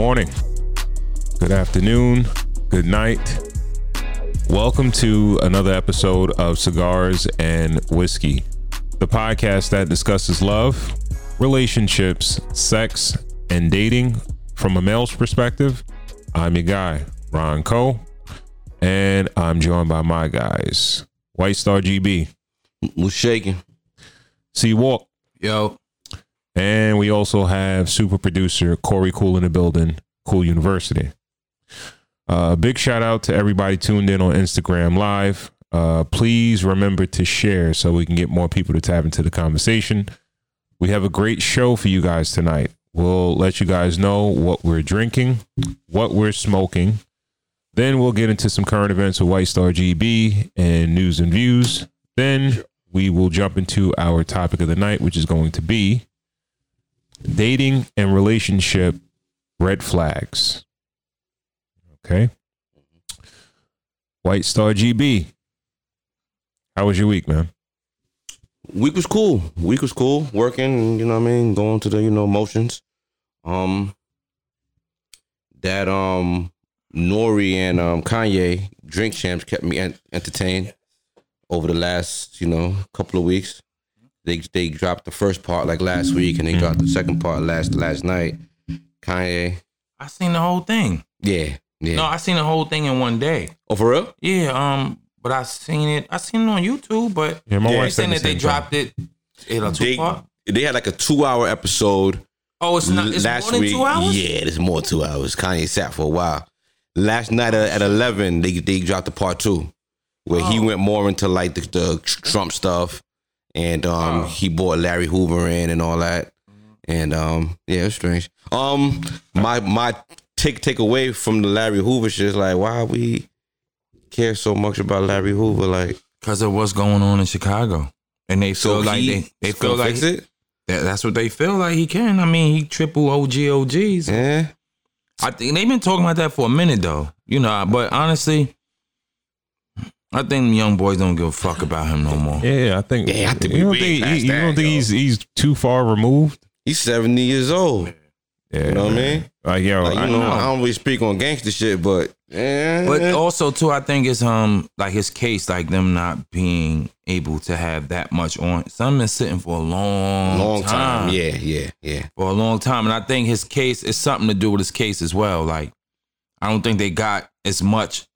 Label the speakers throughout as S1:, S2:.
S1: morning, good afternoon, good night. Welcome to another episode of Cigars and Whiskey, the podcast that discusses love, relationships, sex, and dating from a male's perspective. I'm your guy, Ron Cole, and I'm joined by my guys, White Star GB,
S2: was shaking.
S1: C Walk,
S3: Yo,
S1: and we also have super producer Corey Cool in the building, Cool University. Uh, big shout out to everybody tuned in on Instagram Live. Uh, please remember to share so we can get more people to tap into the conversation. We have a great show for you guys tonight. We'll let you guys know what we're drinking, what we're smoking. Then we'll get into some current events with White Star GB and news and views. Then we will jump into our topic of the night, which is going to be dating and relationship red flags. Okay. White Star GB. How was your week, man?
S2: Week was cool. Week was cool. Working, you know what I mean, going to the, you know, motions. Um that um N.O.R.E. and um Kanye drink champs kept me en- entertained over the last, you know, couple of weeks. They they dropped the first part like last week and they dropped the second part last last night. Kanye.
S3: I seen the whole thing.
S2: Yeah. Yeah.
S3: No, I seen the whole thing in one day.
S2: oh for real?
S3: Yeah, um, but I seen it. I seen it on YouTube. But
S1: Yeah, my
S2: Yeah,
S1: wife
S3: they
S1: said
S3: saying
S1: the
S3: that they
S1: same
S3: dropped it in a two
S2: They
S3: part.
S2: they had like a two hour episode
S3: Oh, it's not. It's
S2: last
S3: more than
S2: week,
S3: two hours.
S2: yeah, there's more two hours. Kanye sat for a while. Last night at, at eleven, they they dropped the part two, where he
S3: Oh.
S2: went more into like the, the Trump stuff, and um
S3: Oh.
S2: he bought Larry Hoover in and all that, and um yeah, it's strange. Um, my my take take away from the Larry Hoover shit is like why we care so much about Larry Hoover, like
S3: Because of what's going on in Chicago, and they
S2: so
S3: feel like they they feel like
S2: it.
S3: that, that's what they feel like he can. I mean, he triple OG OGs.
S2: Yeah,
S3: I think they've been talking about that for a minute though. You know, but honestly, I think young boys don't give a fuck about him no more.
S1: Yeah, I think.
S2: Yeah, I think
S1: you don't think,
S2: past
S1: you, you
S2: that,
S1: don't think
S2: yo.
S1: he's he's too far removed.
S2: he's seventy years old.
S1: Yeah,
S2: You know what I mean?
S1: Like yo,
S2: Like, you
S1: I
S2: know,
S1: know.
S2: I don't really speak on gangster shit, but eh,
S3: But also too, I think it's um like his case, like them not being able to have that much on. Some been sitting for a long,
S2: long time.
S3: time,
S2: Yeah, yeah, yeah.
S3: for a long time, and I think his case is something to do with his case as well. Like, I don't think they got as much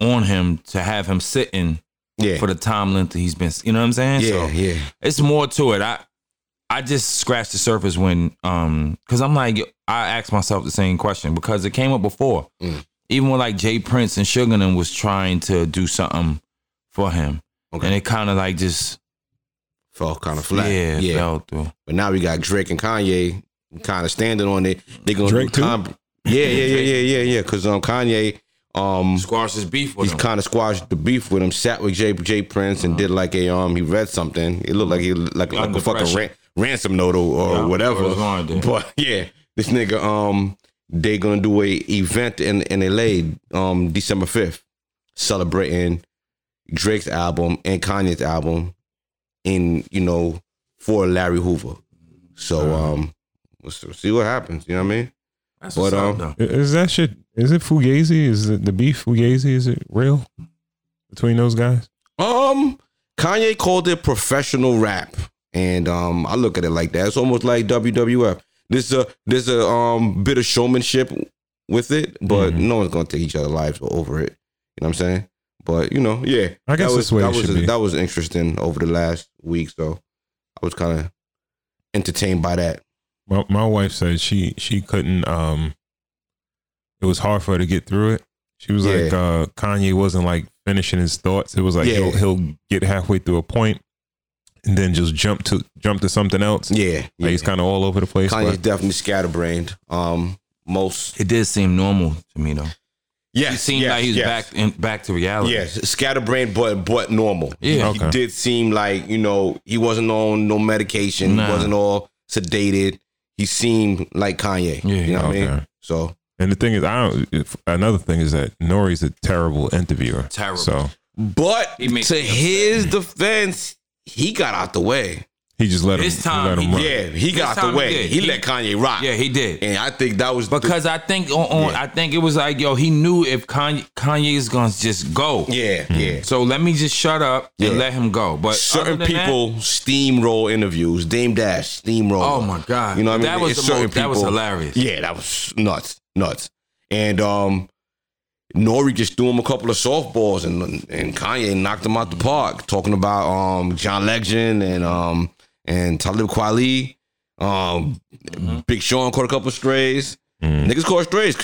S3: on him to have him sitting
S2: Yeah.
S3: for the time length that he's been. You know what I'm saying?
S2: yeah,
S3: So
S2: yeah.
S3: it's more to it. I I just scratched the surface when um because I'm like I asked myself the same question because it came up before.
S2: Mm.
S3: Even when like J. Prince and Sugar and was trying to do something for him.
S2: Okay.
S3: And it kind of like just
S2: Fell kind of flat.
S3: yeah,
S2: Yeah.
S3: fell through.
S2: But now we got Drake and Kanye kind of standing on it. They gonna
S1: Drake
S2: do
S1: too?
S2: com- Yeah, yeah, yeah, yeah, yeah, yeah. Cause um Kanye um
S3: Squash his beef with
S2: he's
S3: him.
S2: kind of squashed the beef with him. Sat with Jay J. Prince and did like a um he read something. It looked like he like like a fucking ran- ransom note or,
S3: Yeah,
S2: whatever.
S3: what was on there.
S2: But yeah, this nigga um they gonna do a event in in LA um December fifth, celebrating Drake's album and Kanye's album, in you know for Larry Hoover. So um, let's see what happens. You know what I mean?
S3: That's
S2: but, um,
S3: up.
S1: Is that shit? Is it Fugazi? Is it the beef Fugazi? Is it real between those guys?
S2: Um, Kanye called it professional rap, and um, I look at it like that. It's almost like WWF. There's a there's a um bit of showmanship with it, but
S1: Mhm.
S2: no one's gonna take each other's lives over it. You know what I'm saying? But you know, yeah,
S1: I guess
S2: that was that was
S1: be.
S2: that was interesting over the last week. So I was kind of entertained by that.
S1: My my wife said she she couldn't. Um, it was hard for her to get through it. She was like, uh, Kanye wasn't like finishing his thoughts. It was like
S2: Yeah.
S1: he'll, he'll get halfway through a point and then just jump to jump to something else.
S2: Yeah,
S1: Like
S2: yeah.
S1: he's kind of all over the place.
S2: Kanye's
S1: but-
S2: definitely scatterbrained. Um, most
S3: It did seem normal to me though.
S2: yes,
S3: It seemed
S2: yes,
S3: like he was
S2: yes.
S3: back in back to reality.
S2: Yes, scatterbrained, but but normal.
S3: Yeah.
S2: he
S1: Okay.
S2: did seem like you know he wasn't on no medication.
S3: Nah.
S2: He wasn't all sedated. He seemed like Kanye.
S3: Yeah,
S2: you know what I mean. So,
S1: And the thing is, I don't. If, another thing is that N.O.R.E.'s a terrible interviewer.
S3: Terrible.
S1: So
S2: but to his defense, he got out the way.
S1: He just let him.
S3: This
S1: he
S3: time
S1: let him
S3: he
S1: run.
S2: Yeah, he
S3: This
S2: got the
S3: time he
S2: way.
S3: did.
S2: He,
S3: He-
S2: let Kanye rock.
S3: Yeah, he did.
S2: and I think that was the-
S3: Because I think on, on
S2: Yeah.
S3: I think it was like yo, he knew if Kanye Kanye's gonna just go.
S2: yeah, yeah.
S3: So let me just shut up and let him go. But
S2: certain
S3: other than that-
S2: people steamroll interviews. Dame Dash steamroll.
S3: Oh my God.
S2: You know what I mean?
S3: That was
S2: It's
S3: the
S2: certain
S3: most- that was hilarious.
S2: Yeah, that was nuts, nuts. And um, N.O.R.E. just threw him a couple of softballs, and and Kanye knocked him out the park. Talking about um John Legend and um and Talib Kweli. Um,
S3: Mm-hmm.
S2: Big Sean caught a couple of strays.
S1: Mm.
S2: Niggas caught strays.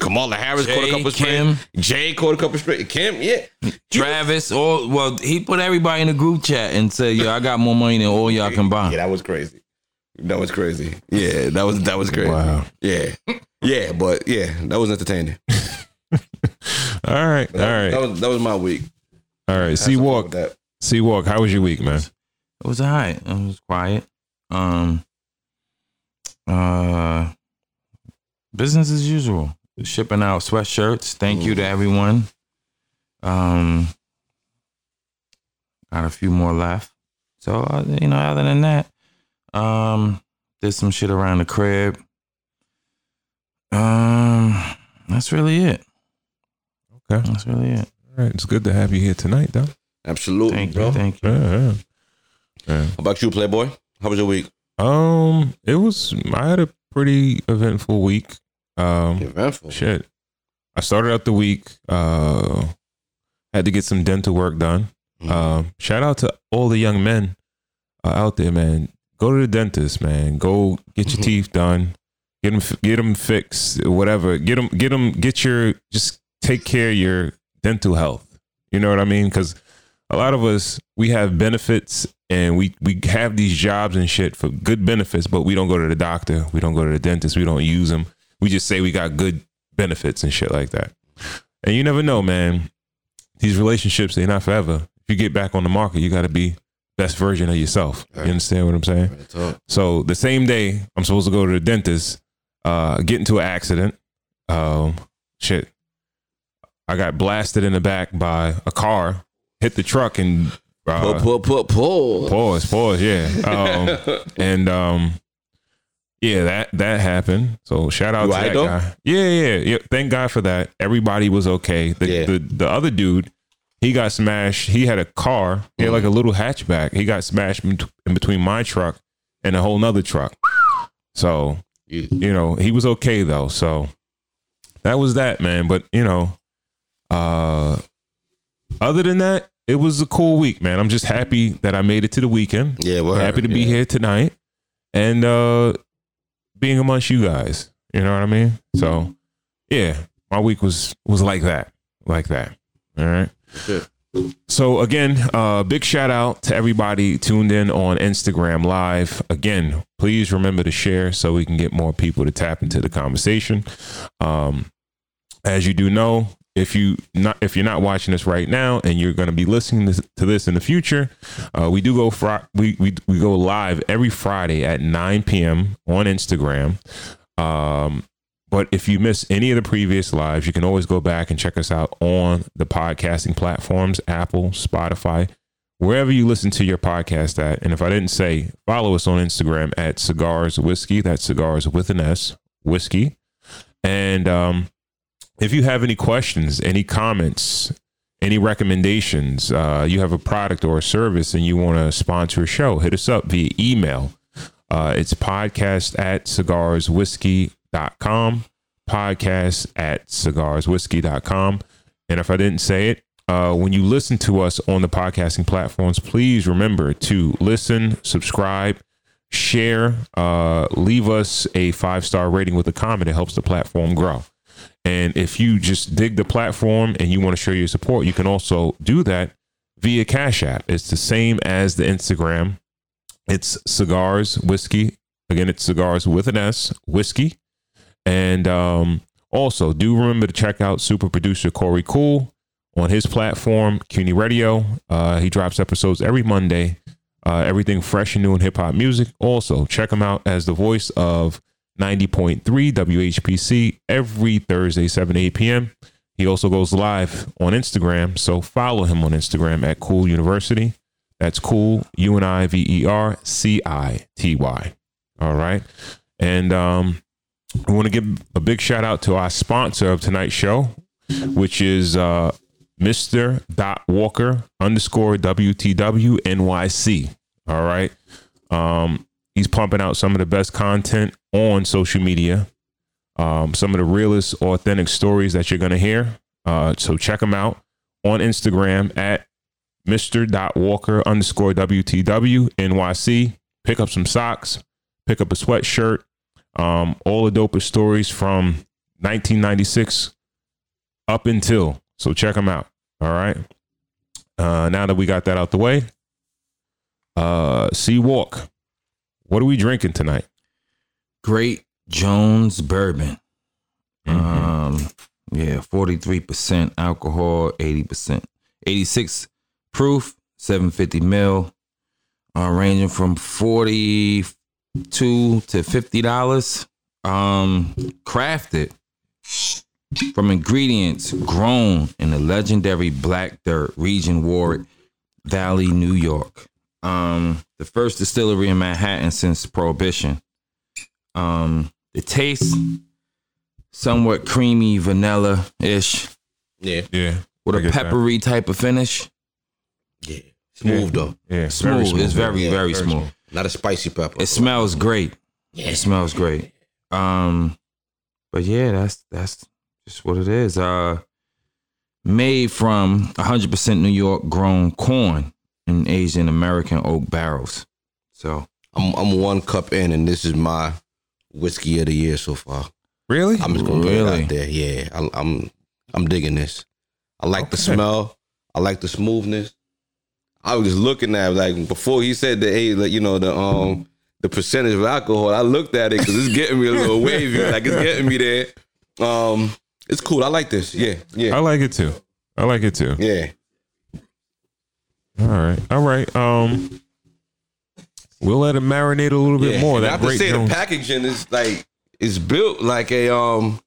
S2: Kamala Harris caught a couple of strays.
S3: Kim.
S2: Jay caught a couple of strays. Kim, yeah.
S3: Travis, all well, he put everybody in the group chat and said, "Yo, I got more money than all y'all combined."
S2: Yeah, that was crazy. That was crazy. Yeah, that was that was crazy.
S1: Wow.
S2: Yeah, yeah, but yeah, that was entertaining.
S1: All right. All
S2: That,
S1: right.
S2: that was that was my week.
S1: All right.
S2: Had
S1: C
S2: some fun
S1: walk. C walk. How was your week, man?
S3: It was alright. It was quiet. Um, uh, business as usual. Shipping out sweatshirts. Thank you to everyone. Um, got a few more left. So uh, you know, other than that, um, did some shit around the crib. Um, that's really it.
S1: Okay.
S3: That's really it.
S1: All right. It's good to have you here tonight, though.
S2: Absolutely,
S3: Thank
S2: bro.
S3: you. Thank you.
S1: Yeah. yeah. Yeah.
S2: How about you, Playboy? How was your week?
S1: Um, it was. I had a pretty eventful week. Um,
S2: Eventful.
S1: shit. I started out the week. Uh, had to get some dental work done.
S2: Mhm.
S1: Um, shout out to all the young men uh, out there, man. Go to the dentist, man. Go get your
S2: Mhm.
S1: teeth done. Get them, get them fixed, whatever. Get them, get them, get your. Just take care of your dental health. You know what I mean? Because a lot of us we have benefits and we we have these jobs and shit for good benefits, but we don't go to the doctor. We don't go to the dentist. We don't use them. We just say we got good benefits and shit like that. And you never know, man. These relationships they're not forever. If you get back on the market, you got to be best version of yourself.
S2: Right.
S1: You understand what I'm saying? So the same day I'm supposed to go to the dentist, uh, get into an accident. Um, shit, I got blasted in the back by a car, hit the truck, and uh,
S2: Pull, pull, pull, pull.
S1: pause, pause, yeah, um, and um, yeah, that that happened. So shout out
S2: You
S1: to that
S2: though?
S1: guy. Yeah, yeah, yeah. Thank God for that. Everybody was okay. The
S2: Yeah.
S1: the, the other dude. He got smashed. He had a car. He had like a little hatchback. He got smashed in between my truck and a whole nother truck. So
S2: you
S1: know he was okay though. So that was that man. But you know, uh, other than that, it was a cool week, man. I'm just happy that I made it to the weekend.
S2: Yeah, we're
S1: happy to be
S2: Yeah.
S1: here tonight and uh being amongst you guys. You know what I mean? So yeah, my week was was like that. Like that. All right. So again, uh big shout out to everybody tuned in on Instagram live. Again, please remember to share so we can get more people to tap into the conversation. Um as you do know, if you not if you're not watching this right now and you're going to be listening this, to this in the future, uh, we do go fri- we, we we go live every Friday at 9 p.m. on Instagram. Um, but if you miss any of the previous lives, you can always go back and check us out on the podcasting platforms, Apple, Spotify, wherever you listen to your podcast at. And if I didn't say, follow us on Instagram at Cigars Whiskey. That's cigars with an S, whiskey. And um, if you have any questions, any comments, any recommendations, uh, you have a product or a service and you want to sponsor a show, hit us up via email. Uh, it's podcast at cigarswhiskey.com, podcast at cigarswhiskey.com. And if I didn't say it, uh, when you listen to us on the podcasting platforms, please remember to listen, subscribe, share, uh, leave us a five star rating with a comment. It helps the platform grow. And if you just dig the platform and you want to show your support, you can also do that via Cash App. It's the same as the Instagram. It's cigars, whiskey. Again, it's cigars with an S, whiskey. And um, also, do remember to check out super producer Corey Cool on his platform, CUNY Radio. Uh, he drops episodes every Monday. Uh, everything fresh and new in hip hop music. Also, check him out as the voice of 90.3 WHPC every Thursday, 7 8 p.m. He also goes live on Instagram. So follow him on Instagram at Cool University. That's cool. U N I V E R C I T Y. All right. And um, I want to give a big shout out to our sponsor of tonight's show, which is uh, Mr. Dot Walker underscore WTW NYC. All right. Um, he's pumping out some of the best content on social media. Um, some of the realest, authentic stories that you're going to hear. Uh, so check him out on Instagram at Mr. Walker underscore WTW NYC. Pick up some socks, pick up a sweatshirt. Um, all the dopest stories from 1996 up until. So check them out. All right. Uh, now that we got that out the way, uh, see walk. What are we drinking tonight?
S3: Great Jones bourbon.
S1: Mhm.
S3: Um, yeah, forty three percent alcohol, eighty percent, eighty six proof, seven fifty mil, uh, ranging from forty two to fifty dollars. Um, crafted from ingredients grown in the legendary Black Dirt region, Warwick Valley, New York. Um, the first distillery in Manhattan since Prohibition. Um, the taste somewhat creamy, vanilla ish,
S2: Yeah,
S1: Yeah.
S3: with
S1: I
S3: a
S1: get that.
S3: peppery type of finish.
S2: yeah. Smooth though.
S1: Yeah.
S3: Smooth. It's very,
S2: Yeah,
S3: very,
S2: very
S3: smooth.
S2: Not a spicy pepper.
S3: It smells great.
S2: Yeah.
S3: It smells great. Um, but yeah, that's that's just what it is. Uh, made from 100% New York grown corn in Asian American oak barrels. So
S2: I'm I'm one cup in, and this is my whiskey of the year so far.
S1: Really?
S2: I'm just gonna put it
S3: Really?
S2: out there. Yeah, I, I'm I'm digging this. I like the smell. I like the smoothness. I was just looking at it, like before he said the hey, like, you know the um the percentage of alcohol. I looked at it because it's getting me a little wavy. Like it's getting me there. Um, it's cool. I like this. Yeah, yeah.
S1: I like it too. I like it too.
S2: yeah.
S1: All right. All right. Um, we'll let it marinate a little bit
S2: yeah.
S1: more.
S2: And I
S1: That
S2: have to say
S1: Jones.
S2: the packaging is like it's built like a um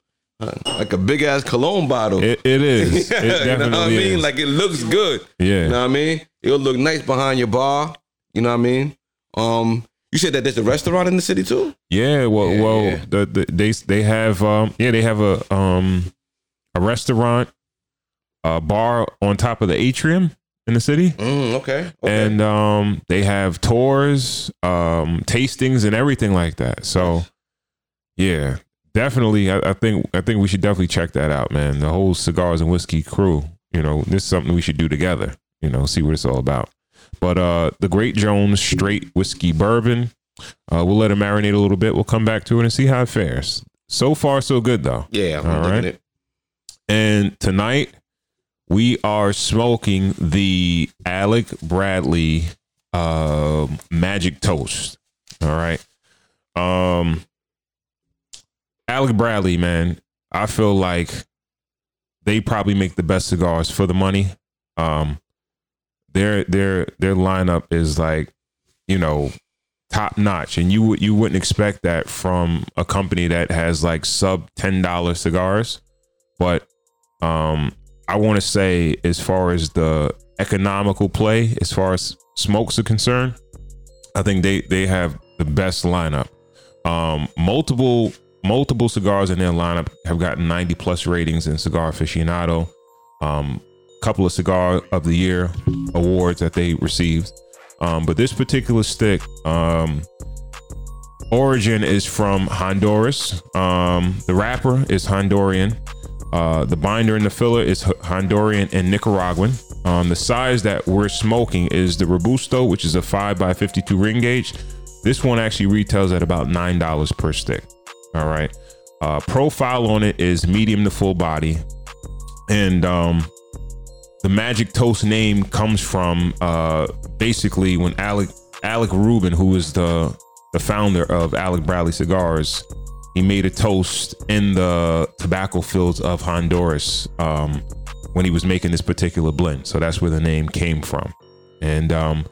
S2: like a big ass cologne bottle.
S1: It, it is. It
S2: you know what I mean?
S1: is.
S2: Like it looks good.
S1: yeah.
S2: You know what I mean? It'll look nice behind your bar. You know what I mean? Um, you said that there's a restaurant in the city too.
S1: Yeah, well,
S2: Yeah,
S1: well,
S2: yeah.
S1: The, the, they they have um yeah they have a um a restaurant, a bar on top of the atrium in the city,
S2: Mm, okay. okay.
S1: and um they have tours, um tastings, and everything like that. So yeah, definitely, I, I think I think we should definitely check that out, man. The whole cigars and whiskey crew, you know, this is something we should do together. You know, see what it's all about. But uh the Great Jones Straight Whiskey Bourbon. Uh, we'll let it marinate a little bit. We'll come back to it and see how it fares. So far, so good though.
S2: yeah, I'm
S1: all right.
S2: it.
S1: And tonight we are smoking the Alec Bradley uh, Magic Toast. All right. Um, Alec Bradley, man, I feel like they probably make the best cigars for the money. Um, their their their lineup is like, you know, top notch, and you would you wouldn't expect that from a company that has like sub ten dollar cigars. But um, I want to say, as far as the economical play, as far as smokes are concerned, I think they they have the best lineup. Um, multiple multiple cigars in their lineup have gotten 90 plus ratings in Cigar Aficionado. Um, couple of cigar of the year awards that they received. Um, but this particular stick, um, origin is from Honduras. Um, the wrapper is Honduran. Uh, the binder and the filler is Honduran and Nicaraguan. Um, the size that we're smoking is the Robusto, which is a 5 by 52 ring gauge. This one actually retails at about $9 per stick. All right. Uh, profile on it is medium to full body. And um, the Magic Toast name comes from uh, basically when Alec Alec Rubin, who is the the founder of Alec Bradley Cigars, he made a toast in the tobacco fields of Honduras um, when he was making this particular blend. So that's where the name came from. And um,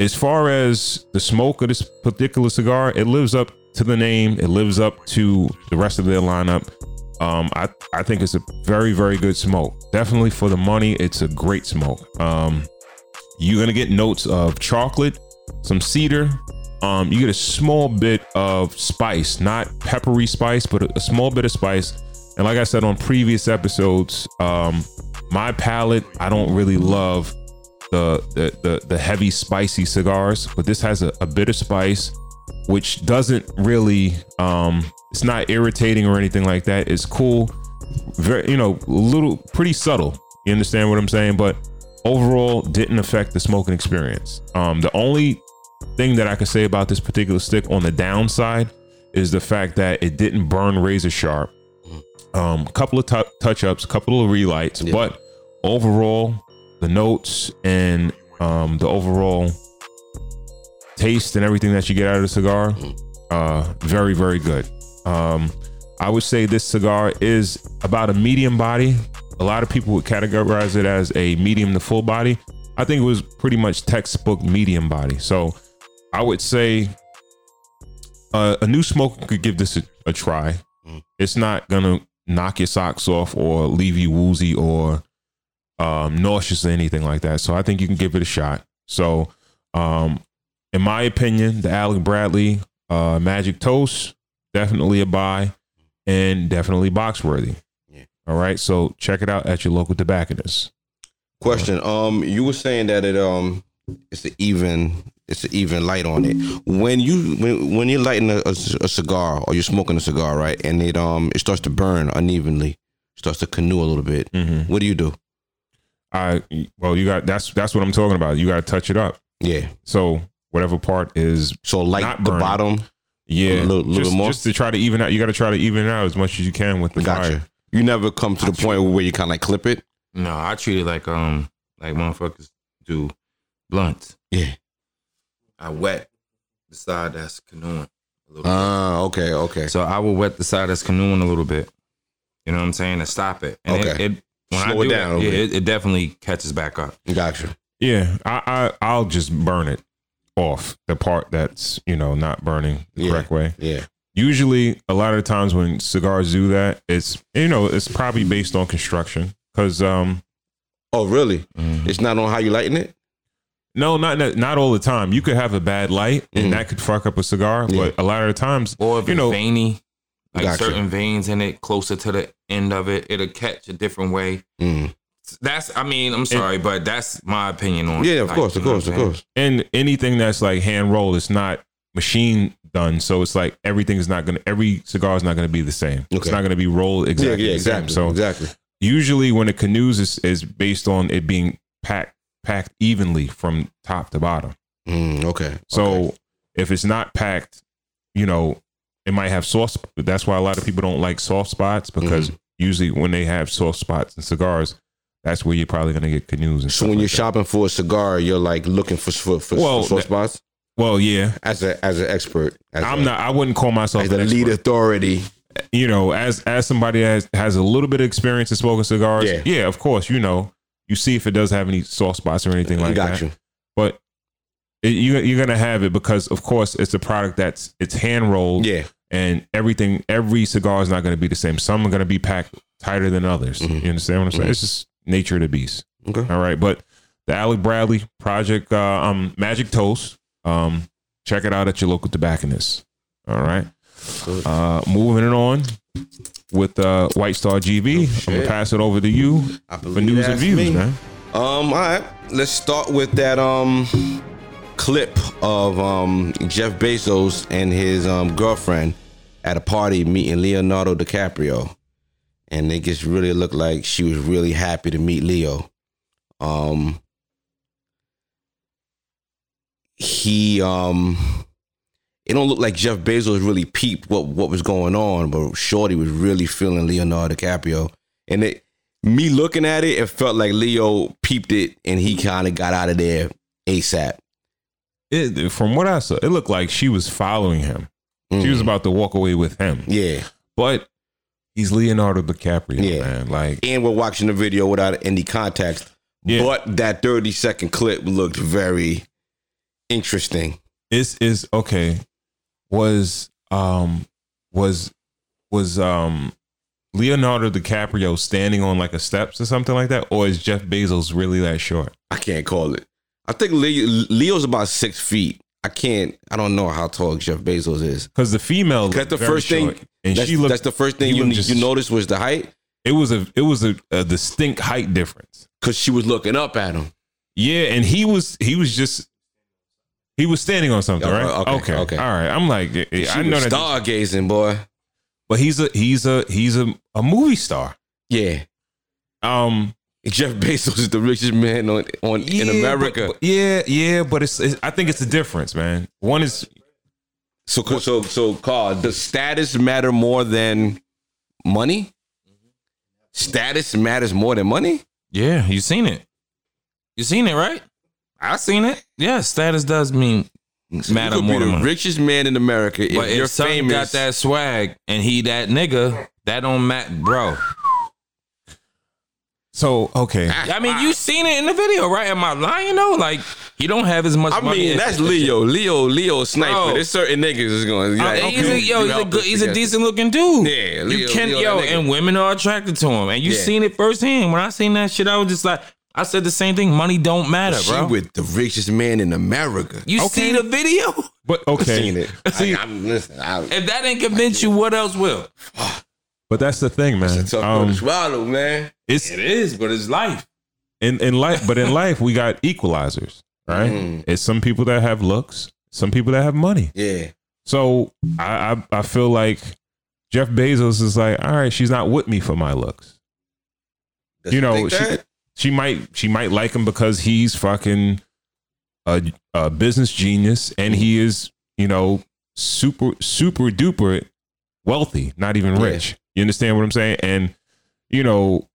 S1: as far as the smoke of this particular cigar, it lives up to the name. It lives up to the rest of their lineup. Um, I I think it's a very very good smoke. Definitely for the money, it's a great smoke. Um, you're gonna get notes of chocolate, some cedar. Um, you get a small bit of spice, not peppery spice, but a, a small bit of spice. And like I said on previous episodes, um, my palate, I don't really love the the the, the heavy spicy cigars, but this has a, a bit of spice, which doesn't really um, it's not irritating or anything like that. It's cool, very you know, a little pretty subtle. You understand what I'm saying? But overall, didn't affect the smoking experience. Um, the only thing that I could say about this particular stick on the downside is the fact that it didn't burn razor sharp. Um, couple of t- touch ups, a couple of relights,
S2: Yeah.
S1: but overall, the notes and um, the overall taste and everything that you get out of the cigar, uh, very very good. Um, I would say this cigar is about a medium body. A lot of people would categorize it as a medium to full body. I think it was pretty much textbook medium body. So I would say uh, a new smoker could give this a, a try.
S2: Mm.
S1: It's not gonna knock your socks off or leave you woozy or um, nauseous or anything like that. So I think you can give it a shot. So, um, in my opinion, the Alec Bradley uh, Magic Toast definitely a buy and definitely box worthy.
S2: Yeah.
S1: All right. So check it out at your local tobacconist.
S2: Question. Um, you were saying that it um, it's an even, it's an even light on it. When you when when you're lighting a, a, a cigar or you're smoking a cigar, right, and it um it starts to burn unevenly, starts to canoe a little bit.
S1: Mm-hmm.
S2: What do you do?
S1: I well, you got that's that's what I'm talking about. You got to touch it up.
S2: Yeah.
S1: So whatever part is
S2: So light
S1: Not
S2: the
S1: burning.
S2: bottom.
S1: yeah,
S2: A little- little
S1: just,
S2: more?
S1: just to try to even out. You got to try to even it out as much as you can with the
S2: Gotcha.
S1: fire.
S2: You never come to the point where you kind of like clip it.
S3: No, I treat it like um like motherfuckers do blunts.
S2: Yeah.
S3: I wet the side that's canoeing a little bit.
S2: Ah, okay, okay.
S3: So I will wet the side that's canoeing a little bit. You know what I'm saying? To stop it. And
S2: Okay.
S3: It, it, when
S2: Slow
S3: I
S2: it down
S3: It, yeah, it, it definitely catches back up.
S2: Gotcha.
S1: Yeah, I, I I'll just burn it off the part that's you know not burning the
S2: Yeah.
S1: correct way.
S2: Yeah.
S1: Usually, a lot of times when cigars do that, it's you know it's probably based on construction because um
S2: Oh, really?
S3: Mhm.
S2: It's not on how you lighting it.
S1: No not not not all the time. You could have a bad light and that could fuck up a cigar,
S2: Yeah.
S1: but a lot of the times
S3: Or if
S1: You
S3: it's
S1: know-
S3: veiny, like
S2: Gotcha.
S3: certain veins in it, closer to the end of it, it'll catch a different way.
S2: Mm.
S3: That's, I mean, I'm sorry, but that's my opinion on.
S2: Yeah, of
S3: Like,
S2: course, of course, of course.
S1: and anything that's like hand rolled, it's not machine done. So it's like everything's not gonna every cigar is not gonna be the same. It's not gonna be rolled exactly
S2: yeah, yeah,
S1: the same.
S2: exactly.
S1: So
S2: exactly.
S1: usually when a canoes is, is based on it being packed packed evenly from top to bottom.
S2: Mm, okay.
S1: So
S2: okay.
S1: if it's not packed, you know, it might have soft. That's why a lot of people don't like soft spots because
S2: Mm-hmm.
S1: usually when they have soft spots in cigars, that's where you're probably gonna get canoes. And
S2: so when you're
S1: like that.
S2: shopping for a cigar, you're like looking for for, for,
S1: Well,
S2: for sore
S1: that-
S2: spots.
S1: well, yeah,
S2: As a as an expert, as
S1: I'm
S2: a,
S1: not. I wouldn't call myself
S2: as the lead authority.
S1: You know, as as somebody that has has a little bit of experience in smoking cigars.
S2: Yeah.
S1: Yeah, of course. You know, you see if it does have any soft spots or anything like
S2: Got
S1: that.
S2: you.
S1: But it, you you're gonna have it because, of course, it's a product that's it's hand rolled.
S2: Yeah.
S1: and everything every cigar is not going to be the same some are going to be packed tighter than others
S2: Mhm.
S1: you understand what i'm saying
S2: Mhm.
S1: it's just nature of the beast
S2: Okay.
S1: all right but the alec bradley project uh um magic toast um check it out at your local tobacconist all right. Uh moving it on with uh white star gb i'm gonna pass it over to you for news and views
S2: me.
S1: man
S2: Um, all right. Let's start with that um clip of um Jeff Bezos and his um girlfriend at a party meeting Leonardo DiCaprio. And it just really looked like she was really happy to meet Leo. Um he um it don't look like Jeff Bezos really peeped what what was going on, but Shorty was really feeling Leonardo DiCaprio. And it me looking at it, it felt like Leo peeped it and he kind of got out of there ASAP.
S1: it, from what i saw it looked like she was following him she was
S2: Mm.
S1: about to walk away with him
S2: yeah.
S1: but he's leonardo dicaprio
S2: Yeah.
S1: man like
S2: And we're watching the video without any context.
S1: Yeah.
S2: But that 30 second clip looked very interesting.
S1: is is okay was um was was um leonardo dicaprio standing on like a steps or something like that or is jeff bezos really that short
S2: I can't call it. I think Leo, Leo's about six feet. I can't. I don't know how tall Jeff Bezos is.
S1: Because the female,
S2: That's the first thing.
S1: and
S2: that's,
S1: she looked.
S2: that's the first thing you
S1: just-
S2: you noticed was the height
S1: it was a it was a, a distinct height difference.
S2: because she was looking up at him.
S1: Yeah, and he was he was just he was standing on something,
S2: Okay,
S1: right?
S2: okay,
S1: okay,
S2: okay.
S1: all right. I'm like,
S2: She
S1: I know that,
S2: stargazing, boy.
S1: but he's a he's a he's a, a movie star.
S2: Yeah,
S1: Um,
S2: Jeff Bezos is the richest man on, on in America.
S1: but- but- yeah, yeah, but it's, it's I think it's a difference, man. One is
S2: so, so, so, Carl, does status matter more than money? Status matters more than money.
S3: Yeah, you seen it. You seen it, right? I seen it. Yeah, status does mean matter
S2: you could
S3: more
S2: be the
S3: money.
S2: richest man in America if
S3: but
S2: you're
S3: if something
S2: famous.
S3: got that swag and he that nigga, that don't matter, bro.
S1: so okay.
S3: I mean, you seen it in the video, right? Am I lying though? Like he don't have as much
S2: I
S3: money.
S2: mean, that's Leo. Leo, Leo sniper.
S3: Bro.
S2: There's certain niggas is going.
S3: Uh,
S2: Like,
S3: he's a, yo, he's a good, he's a decent looking dude.
S2: Yeah,
S3: you can
S2: Leo,
S3: yo, and women are attracted to him, and you
S2: Yeah.
S3: seen it firsthand. When I seen that shit, I was just like, I said the same thing. Money don't matter, bro.
S2: She
S3: bro.
S2: with the richest man in America.
S3: you
S1: Okay.
S3: see the video?
S1: But okay,
S2: Seen it.
S1: See,
S2: I, am listen. I,
S3: If that didn't convince you, what else will?
S1: but that's the thing, man.
S2: it's a tough
S1: Um,
S2: pill to swallow, man.
S1: it's
S3: It is, but it's life.
S1: in in life, but in life we got equalizers, right?
S2: Mhm.
S1: It's some people that have looks, some people that have money.
S2: Yeah.
S1: So I, I I feel like Jeff Bezos is like, all right, she's not with me for my looks.
S2: Does
S1: You know,
S2: think
S1: she-
S2: that?
S1: She might she might like him because he's fucking a, a business genius and he is you know super super duper wealthy, not even
S2: Yeah.
S1: rich. You understand what I'm saying? And you know,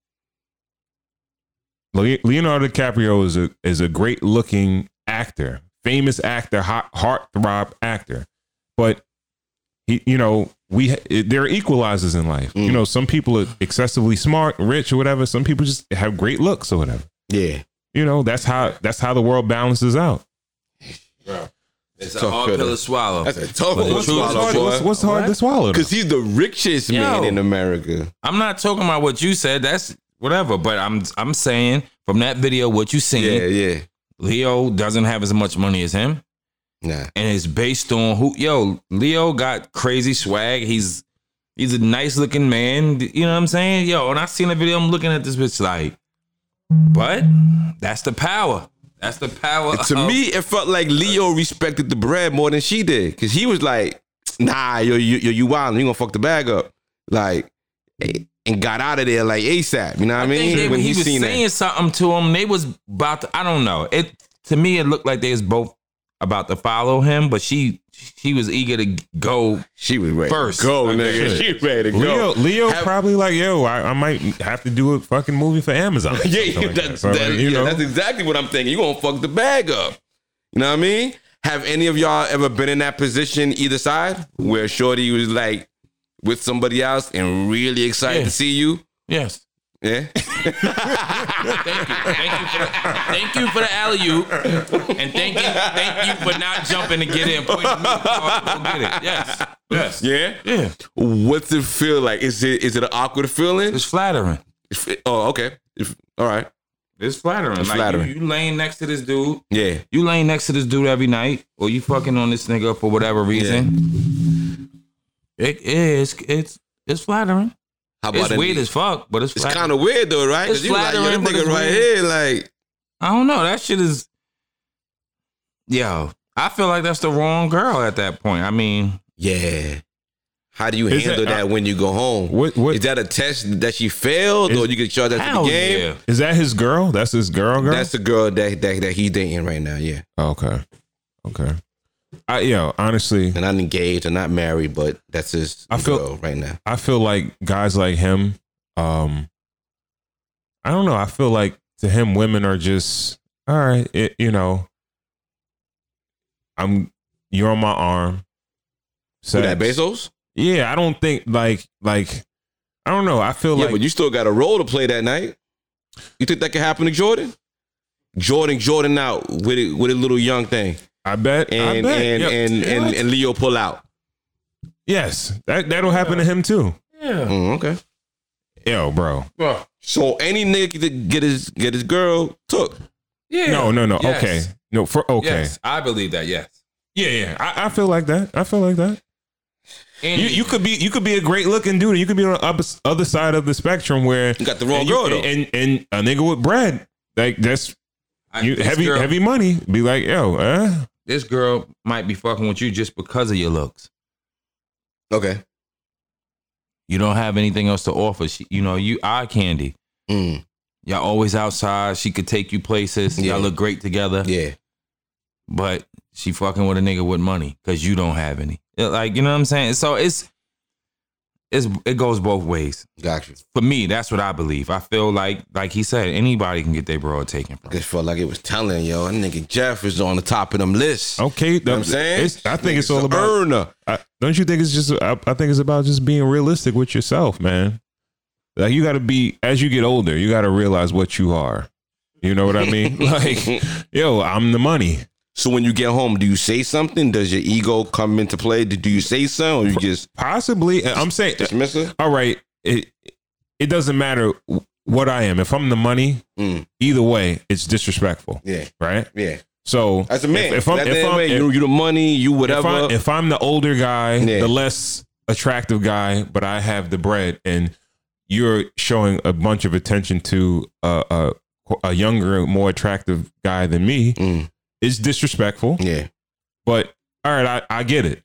S1: Leonardo DiCaprio is a is a great looking actor, famous actor, hot heartthrob actor, but he, you know, we there are equalizers in life.
S2: Mm.
S1: You know, some people are excessively smart, rich, or whatever. Some people just have great looks or whatever.
S2: yeah.
S1: You know, that's how that's how the world balances out.
S3: It's
S2: a hard pill to
S3: swallow.
S2: That's a tough
S3: But
S2: one to
S3: the truth is
S1: What's
S2: swallow,
S1: what's, what's hard to swallow?
S2: Because he's the richest man
S3: Yo.
S2: in America.
S3: I'm not talking about what you said. That's whatever. But I'm I'm saying from that video, what you seen,
S2: Yeah, yeah.
S3: Leo doesn't have as much money as him.
S2: Nah.
S3: and it's based on who yo leo got crazy swag he's he's a nice looking man you know what i'm saying yo when i seen the video i'm looking at this bitch like but that's the power that's the power
S2: to
S3: of-
S2: me, it felt like Leo respected the bread more than she did. Cause he was like, nah, yo, you, yo, you wild, you gonna fuck the bag up. Like, and got out of there like ASAP. You know what I,
S3: I
S2: mean?
S3: they,
S2: when
S3: he
S2: he
S3: was saying
S2: that.
S3: something to him they was about to i don't know it to me it looked like they was both about to follow him but she she was eager to go
S2: She was ready
S3: First.
S2: to go,
S3: Okay.
S2: nigga. She was ready to
S1: Leo,
S2: go.
S1: Leo
S2: Have-
S1: probably like, yo, I, I might have to do a fucking movie for Amazon. or
S2: Yeah,
S1: like
S2: that's,
S1: that. So,
S2: that-
S1: like, you
S2: yeah,
S1: know,
S2: that's exactly what I'm thinking. You gonna fuck the bag up. You know what I mean? Have any of y'all ever been in that position either side where Shorty was like with somebody else and really excited
S3: Yeah.
S2: to see you?
S3: yes
S2: Yeah.
S3: Thank you. Thank you for the, thank you for the alley oop, and thank you, thank you for not jumping to get in. pointing me go get it. Yes, yes,
S2: yeah.
S3: yeah.
S2: What's it feel like? Is it is it an awkward feeling?
S3: It's flattering.
S2: If- Oh, okay. If- all right.
S3: It's flattering.
S2: It's
S3: like
S2: flattering.
S3: You, you laying next to this dude.
S2: Yeah.
S3: You laying next to this dude every night, or you fucking on this nigga for whatever reason. It is. It's it's flattering.
S2: How about
S3: It's
S2: a-
S3: weird as fuck, but it's
S2: It's kind of weird though, right?
S3: It's
S2: you like, yo,
S3: flattering,
S2: this
S3: but it's
S2: nigga right
S3: weird.
S2: here, like,
S3: I don't know. That shit is. Yo, I feel like that's the wrong girl at that point. I mean,
S2: yeah. How do you
S1: Is
S2: handle
S1: it-
S2: that when you go home?
S1: what what
S2: Is that a test that she failed,
S1: Is-
S2: or you get charged after
S3: hell
S2: the game?
S3: yeah.
S1: is that his girl? That's his girl, girl.
S2: That's the girl that, that that he's dating right now. Yeah,
S1: okay, okay. I yo, honestly,
S2: and I'm engaged and not married, but that's his
S1: I feel-
S2: right now.
S1: I feel like guys like him, um, I don't know. I feel like to him, women are just all right. It, you know, I'm you're on my arm.
S2: Who that Bezos?
S1: Yeah, I don't think like like I don't know. I feel
S2: Yeah,
S1: like
S2: but you still got a role to play that night. You think that could happen to Jordan? Jordan, Jordan out with it with a little young thing,
S1: I bet I
S2: and
S1: bet.
S2: and,
S1: Yo,
S2: and, and
S1: what?
S2: and Leo pull out.
S1: yes, that that'll happen to him too.
S3: Yeah.
S2: Mm, okay.
S1: Yo, bro.
S2: So any nigga that get his get his girl took.
S3: Yeah.
S1: No, no, no.
S3: Yes.
S1: Okay. No, for okay.
S3: Yes, I believe that. Yes.
S1: Yeah, yeah. I, I feel like that. I feel like that.
S3: And
S1: You, you could be you could be a great looking dude. You could be on the opposite- other side of the spectrum where
S2: You got the wrong
S1: and, you-
S2: girl though.
S1: and and a nigga with bread like that's
S3: I-
S1: you heavy
S3: girl-
S1: heavy money. Be like yo, uh,
S3: This girl might be fucking with you just because of your looks.
S2: okay.
S3: You don't have anything else to offer. She, you know, you eye candy.
S2: Mm,
S3: Y'all always outside. She could take you places.
S2: Yeah.
S3: Y'all look great together.
S2: yeah.
S3: But she fucking with a nigga with money because you don't have any. Like you know what I'm saying. So it's it's it goes both ways.
S2: Got you.
S3: For me, that's what I believe. I feel like like he said, anybody can get their broad taken from.
S2: I Just felt like it was telling yo, that nigga Jeff is on the top of them lists.
S1: okay.
S2: You know what I'm saying?
S1: it's- I think it's
S2: Nigga's
S1: all about.
S2: earner.
S1: I, don't you think it's just? I, I think it's about just being realistic with yourself, man. Like you got to be as you get older, you got to realize what you are. You know what I mean? like, yo, I'm the money.
S2: So when you get home, do you say something? Does your ego come into play? Do you say something, or you just
S1: Possibly, I'm saying.
S2: dismiss it?
S1: all right, it it doesn't matter what I am. If I'm the money,
S2: Mm,
S1: either way, it's disrespectful,
S2: yeah,
S1: right?
S2: yeah.
S1: So
S2: As a man,
S1: if, if I'm if I'm,
S2: way,
S1: if,
S2: you, the money, you
S1: if,
S2: whatever.
S1: I, if I'm the older guy,
S2: Yeah.
S1: the less attractive guy, but I have the bread, and you're showing a bunch of attention to a a, a younger, more attractive guy than me,
S2: Mm,
S1: it's disrespectful.
S2: yeah,
S1: But all right, I, I get it.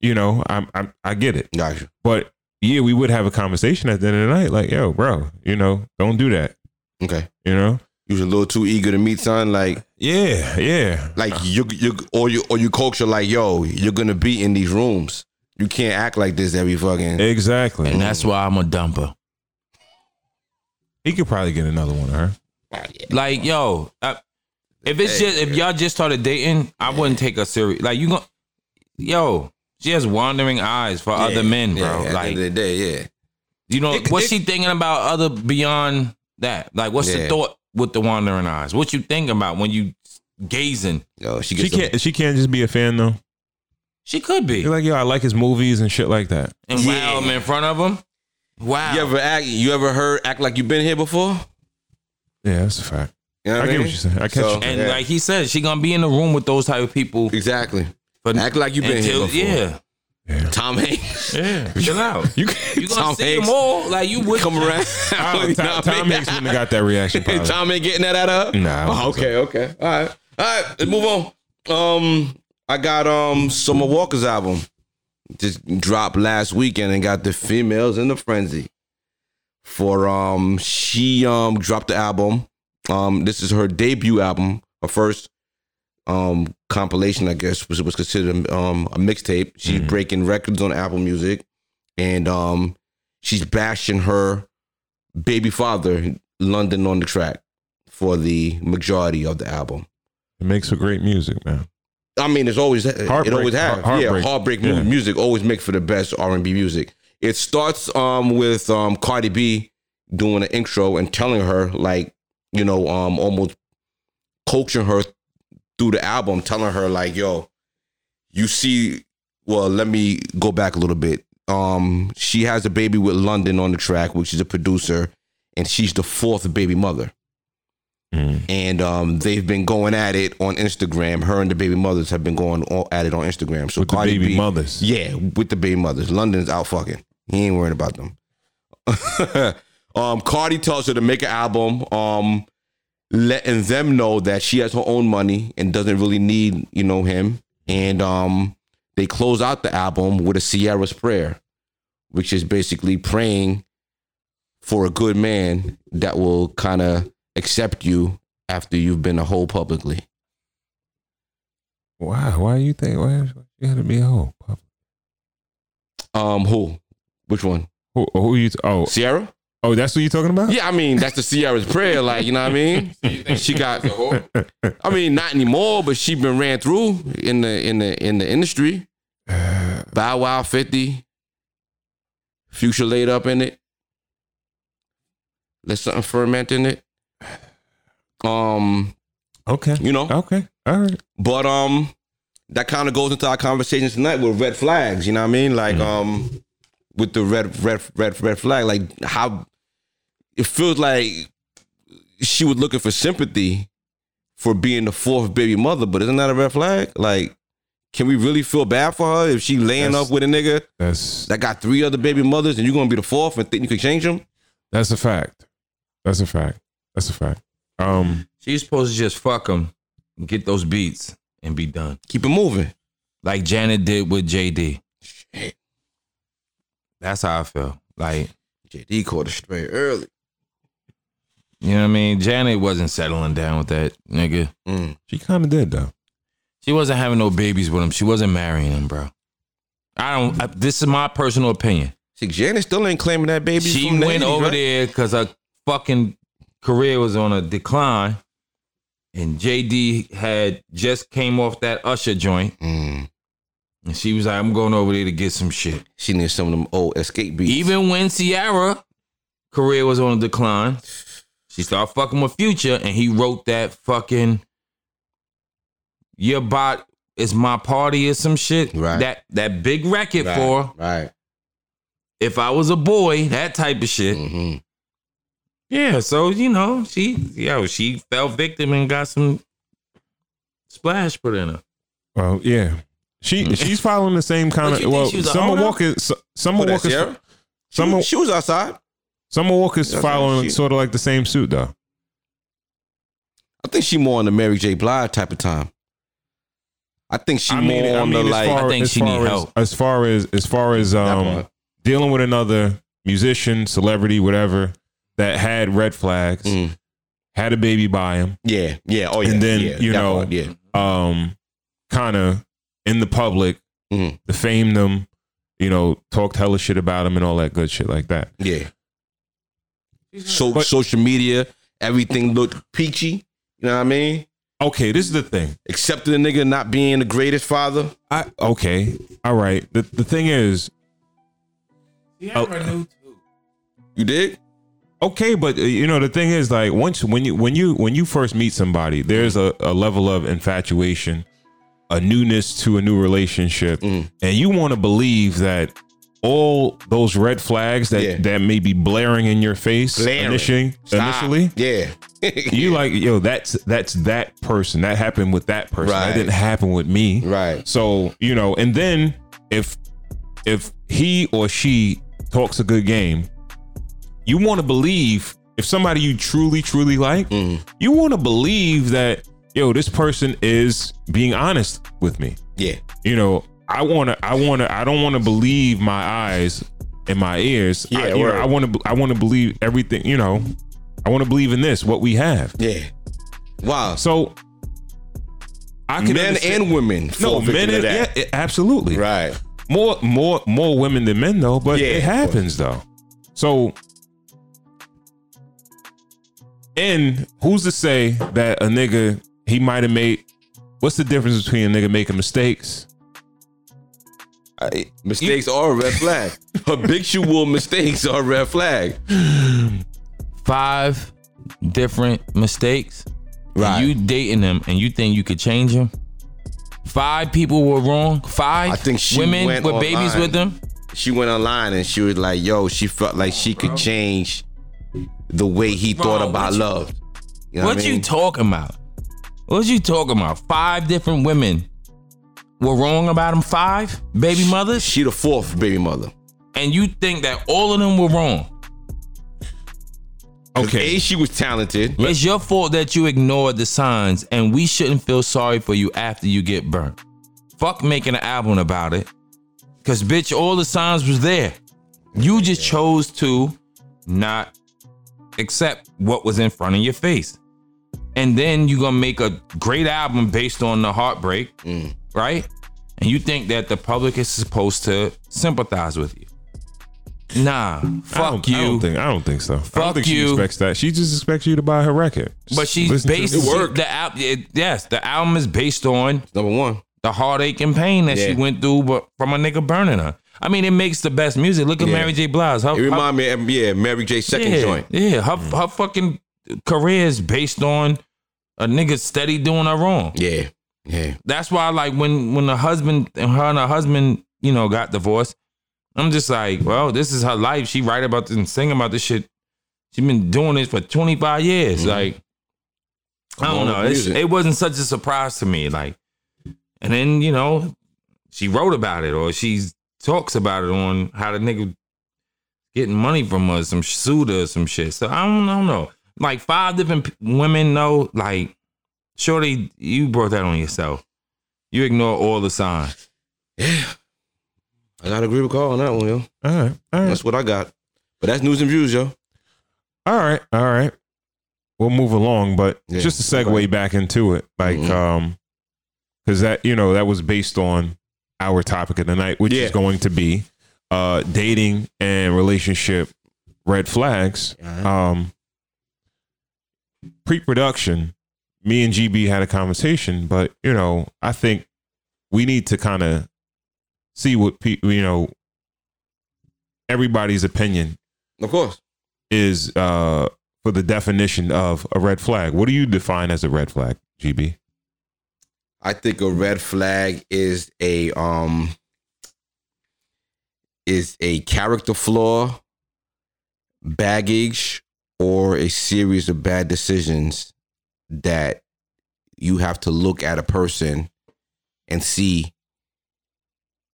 S1: You know, I'm, I'm I get it.
S2: got you.
S1: But yeah, we would have a conversation at the end of the night, like, yo, bro, you know, don't do that.
S2: Okay,
S1: You know?
S2: you was a little too eager to meet son. Like,
S1: Yeah, yeah.
S2: like you, you, or you, or you culture like, yo, you're gonna be in these rooms. You can't act like this every fucking.
S1: Exactly.
S3: And that's why I'm a dumper.
S1: he could probably get another one of her.
S3: Like, yo, uh, if it's just if y'all just started dating, I wouldn't take her serious. Like, you go, yo, she has wandering eyes for other men, bro.
S2: Yeah,
S3: like,
S2: the day, yeah.
S3: you know,
S2: It-
S3: what's
S2: it-
S3: she thinking about other beyond that? Like, what's the thought with the wandering eyes? What you thinking about when you gazing?
S2: Yo, she
S1: She can't. She can't just be a fan though.
S3: She could be.
S1: You're like, yo, I like his movies and shit like that.
S3: and
S2: Yeah.
S3: wow, I'm in front of him. Wow.
S2: You ever act? You ever heard act like you've been here before?
S1: Yeah, that's a fact.
S2: You know
S1: I
S2: what
S1: get what you're saying. I catch
S2: So-
S1: you.
S3: and
S2: Yeah.
S3: like he said, she gonna be in the room with those type of people.
S2: Exactly.
S3: But
S2: Act like you've been here before.
S3: Yeah.
S1: Yeah.
S2: Tom Hanks.
S3: Yeah. Chill out.
S2: You,
S3: You gonna
S2: Tom
S3: see
S2: Hanks
S3: them all like you would.
S2: come around.
S1: Oh,
S2: You
S1: Tom, Tom? Hanks wouldn't have got that reaction. Probably.
S2: Tom ain't getting that out of her.
S1: Nah,
S2: Oh,
S1: think
S2: okay, okay. All right, all right. Let's move on. Um, I got um Summer Walker's album just dropped last weekend and got the females in the frenzy. For um, she um dropped the album. Um, this is her debut album, her first um compilation, I guess, was was considered um a mixtape. She's
S1: Mhm.
S2: breaking records on Apple Music, and um, she's bashing her baby father, London, on the track for the majority of the album.
S1: It makes for great music, man.
S2: I mean, it's always it always has.
S1: heart-
S2: yeah,
S1: heartbreak.
S2: heartbreak
S1: Yeah.
S2: music always make for the best R and B music. It starts um with um Cardi B doing an intro and telling her like you know um almost coaching her through the album, telling her like yo, you see. Well, let me go back a little bit. Um, she has a baby with London on the track, which is a producer, and she's the fourth baby mother
S1: Mm.
S2: and um, they've been going at it on Instagram. Her and the baby mothers have been going all at it on Instagram. So
S1: With the baby
S2: B-
S1: mothers.
S2: yeah, with the baby mothers. London's out fucking. He ain't worrying about them. um, Cardi tells her to make an album, um, letting them know that she has her own money and doesn't really need, you know, him. And um, they close out the album with a Ciara's prayer, which is basically praying for a good man that will kind of accept you after you've been a hoe publicly.
S1: Why? Why you think? Why you had to be a hoe?
S2: Um, who? Which one?
S1: Who? Who you? Oh,
S2: Sierra?
S1: Oh, that's what you're talking about?
S2: Yeah, I mean that's the Ciara's prayer. Like you know what I mean? She got. I mean, not anymore, but she been ran through in the in the in the industry. Bow Wow, Fifty, Future laid up in it. There's something ferment in it. Um,
S1: Okay.
S2: you know,
S1: Okay. All right.
S2: but um, that kind of goes into our conversation tonight with red flags. You know what I mean? Like um, with the red red red red flag, like how it feels like she was looking for sympathy for being the fourth baby mother, but isn't that a red flag? Like, can we really feel bad for her if she laying
S1: That's-
S2: up with a nigga
S1: That's
S2: that got three other baby mothers and you're gonna be the fourth and think you can change them?
S1: that's a fact. That's a fact. That's a fact. Um,
S3: She's supposed to just fuck him, get those beats, and be done.
S2: Keep it moving.
S3: Like Janet did with JD.
S2: Shit.
S3: That's how I feel. Like,
S2: JD caught it straight early.
S3: you know what I mean? Janet wasn't settling down with that nigga.
S2: Mm.
S1: she kind of did though.
S3: She wasn't having no babies with him. She wasn't marrying him, bro. I don't. I, this is my personal opinion.
S2: See, Janet still ain't claiming that baby.
S3: she
S2: from
S3: went
S2: 80s,
S3: over
S2: right?
S3: there because her fucking career was on a decline, and JD had just came off that Usher joint,
S2: Mm.
S3: And she was like, "I'm going over there to get some shit."
S2: She needs some of them old escape beats.
S3: Even when Ciara career was on a decline, she started fucking with Future, and he wrote that fucking "Your Bot Is My Party" or some shit.
S2: Right.
S3: That that big record
S2: right,
S3: for
S2: right.
S3: if I was a boy, that type of shit.
S2: hmm
S3: Yeah, so you know, she yo, she fell victim and got some splash put in her.
S1: Well, yeah. She she's following the same kind
S3: What,
S1: of
S3: you think
S1: well.
S3: she was a
S1: Summer
S3: owner?
S1: Walker, Su- Summer
S2: What, that
S1: Walker's
S2: Ciara? She,
S1: Summer
S2: was- she was outside.
S1: Summer Walker's
S2: That's
S1: following
S2: right, she-
S1: sort of like the same suit though.
S2: I think she more on the Mary J. Blige type of time. I think she
S1: I mean,
S2: more
S1: I
S2: on
S1: mean,
S2: the like.
S1: far,
S3: I think
S1: as
S3: she
S1: far
S3: need
S1: as,
S3: help.
S1: As far as as far as um
S2: part.
S1: dealing with another musician, celebrity, whatever that had red flags,
S2: Mm.
S1: had a baby by him,
S2: Yeah, yeah, oh yeah.
S1: And then,
S2: yeah,
S1: you
S2: that
S1: know,
S2: part, yeah,
S1: um, kind of in the public,
S2: Mhm.
S1: defamed them, you know, talked hella shit about him and all that good shit like that.
S2: yeah. So
S1: But-
S2: social media, everything looked peachy. You know what I mean?
S1: Okay, this is the thing.
S2: Except the nigga not being the greatest father.
S1: I okay, all right. The the thing is,
S2: You did?
S1: okay, but uh, you know the thing is like once when you when you when you first meet somebody, there's a, a level of infatuation, a newness to a new relationship,
S2: Mhm.
S1: and you want to believe that all those red flags that
S2: Yeah.
S1: that may be blaring in your face initially initially
S2: yeah.
S1: you like yo that's that's that person that happened with that person
S2: Right.
S1: that didn't happen with me
S2: right.
S1: so you know and then if if he or she talks a good game you want to believe if somebody you truly truly like
S2: Mhm.
S1: you want to believe that yo this person is being honest with me
S2: Yeah.
S1: you know i want to i want to i don't want to believe my eyes and my ears
S2: Yeah,
S1: I, know. I want to i want to believe everything you know i want to believe in this what we have
S2: Yeah. Wow.
S1: so I can
S2: Men
S1: understand-
S2: and women.
S1: no men and, yeah, it- absolutely
S2: Right.
S1: more more more women than men though but
S2: Yeah,
S1: it happens though so and who's to say that a nigga he might have made what's the difference between a nigga making mistakes
S2: I- mistakes are a red flag. Habitual mistakes are a red flag.
S3: Five different mistakes.
S2: Right.
S3: You dating them and you think you could change them? Five people were wrong. Five
S2: I think she
S3: women
S2: went
S3: with babies with them.
S2: She went online and she was like, "Yo, she felt like she could change the way he
S3: Bro,
S2: thought about
S3: you-
S2: love." You know
S3: what
S2: what I
S3: you talking about? What you talking about? Five different women were wrong about them. Five baby mothers,
S2: she the fourth baby mother.
S3: and you think that all of them were wrong?
S1: okay
S2: A, she was talented.
S3: It's your fault that you ignored the signs, and we shouldn't feel sorry for you after you get burnt. Fuck making an album about it. Cause bitch, all the signs was there. You just chose to not accept what was in front of your face. And then you're gonna make a great album based on the heartbreak, mm. right? And you think that the public is supposed to sympathize with you. Nah, fuck
S1: don't,
S3: you.
S1: I don't think I don't think so. I don't
S3: Fuck
S1: think she
S3: you.
S1: expects that. She just expects you to buy her record.
S3: But she's
S1: Listen
S3: based
S1: it.
S2: worked.
S3: the al- yes, the album is based on
S2: Number one.
S3: the heartache and pain that she went through, but from a nigga burning her. I mean, it makes the best music. Look at
S2: Yeah.
S3: Mary J. Blige. Her,
S2: It remind me of yeah, Mary J. Second
S3: yeah,
S2: joint.
S3: Yeah, her, her fucking career is based on a nigga steady doing her wrong.
S2: Yeah, yeah.
S3: That's why, like, when when the husband and her and her husband, you know, got divorced, I'm just like, well, this is her life. She write about this and sing about this shit. She been doing this for 25 years.
S2: Mm-hmm.
S3: Like, I don't know. It wasn't such a surprise to me. Like, and then you know, she wrote about it or she talks about it on how the nigga getting money from us, some sued or some shit. So I don't, I don't know. Like five different p- women know. Like, shorty, you brought that on yourself. You ignore all the signs.
S2: Yeah. I gotta agree with Carl on that one, yo.
S1: All right. All right.
S2: That's what I got. But that's news and views, yo.
S1: All right. All right. We'll move along, but
S2: Yeah,
S1: just to segue
S2: okay.
S1: back into it, like,
S2: Mhm.
S1: um, because that you know that was based on our topic of the night, which
S2: Yeah.
S1: is going to be uh dating and relationship red flags. Um, pre-production, me and GB had a conversation, but you know, I think we need to kind of see what people, you know, everybody's opinion
S2: Of course.
S1: is uh for the definition of a red flag. What do you define as a red flag, GB?
S2: I think a red flag is a um is a character flaw, baggage, or a series of bad decisions that you have to look at a person and see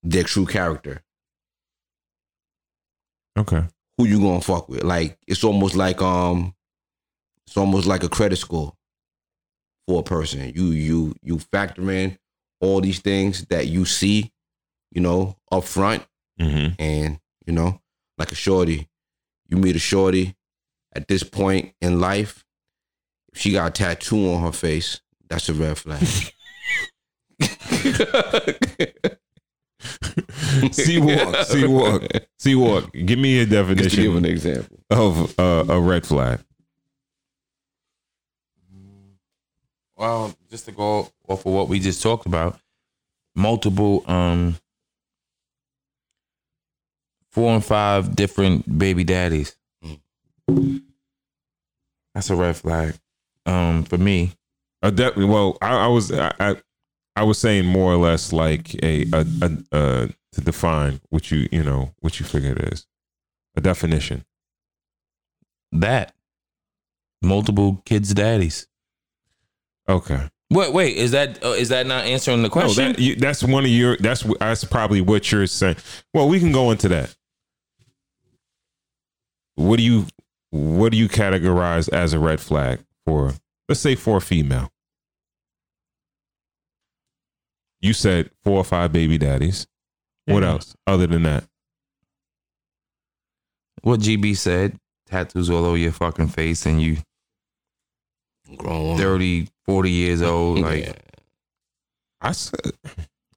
S2: their true character.
S1: Okay.
S2: Who you gonna fuck with? Like it's almost like um it's almost like a credit score for a person. You you you factor in all these things that you see, you know, up front,
S1: Mm-hmm.
S2: and you know, like a shorty. You meet a shorty at this point in life. If she got a tattoo on her face, that's a red flag.
S1: See walk, see walk, see walk. Give me a
S2: Just to give an example.
S1: of uh, a red flag.
S3: Well, just to go off of what we just talked about, multiple um four and five different baby daddies. That's a red flag. Um, for me.
S1: A de- well, I, I was I, I I was saying more or less like a a, a uh to define what you you know what you figure it is a definition.
S3: That multiple kids' daddies.
S1: Okay.
S3: Wait, wait, is that uh, is that not answering the
S1: No,
S3: question?
S1: that, you, that's one of your. That's that's probably what you're saying. Well, we can go into that. What do you what do you categorize as a red flag for? Let's say for a female. You said four or five baby daddies. What else other than that?
S3: what GB said, tattoos all over your fucking face and you
S2: Grown woman.
S3: 30, 40 years old. Like
S2: Yeah.
S1: I said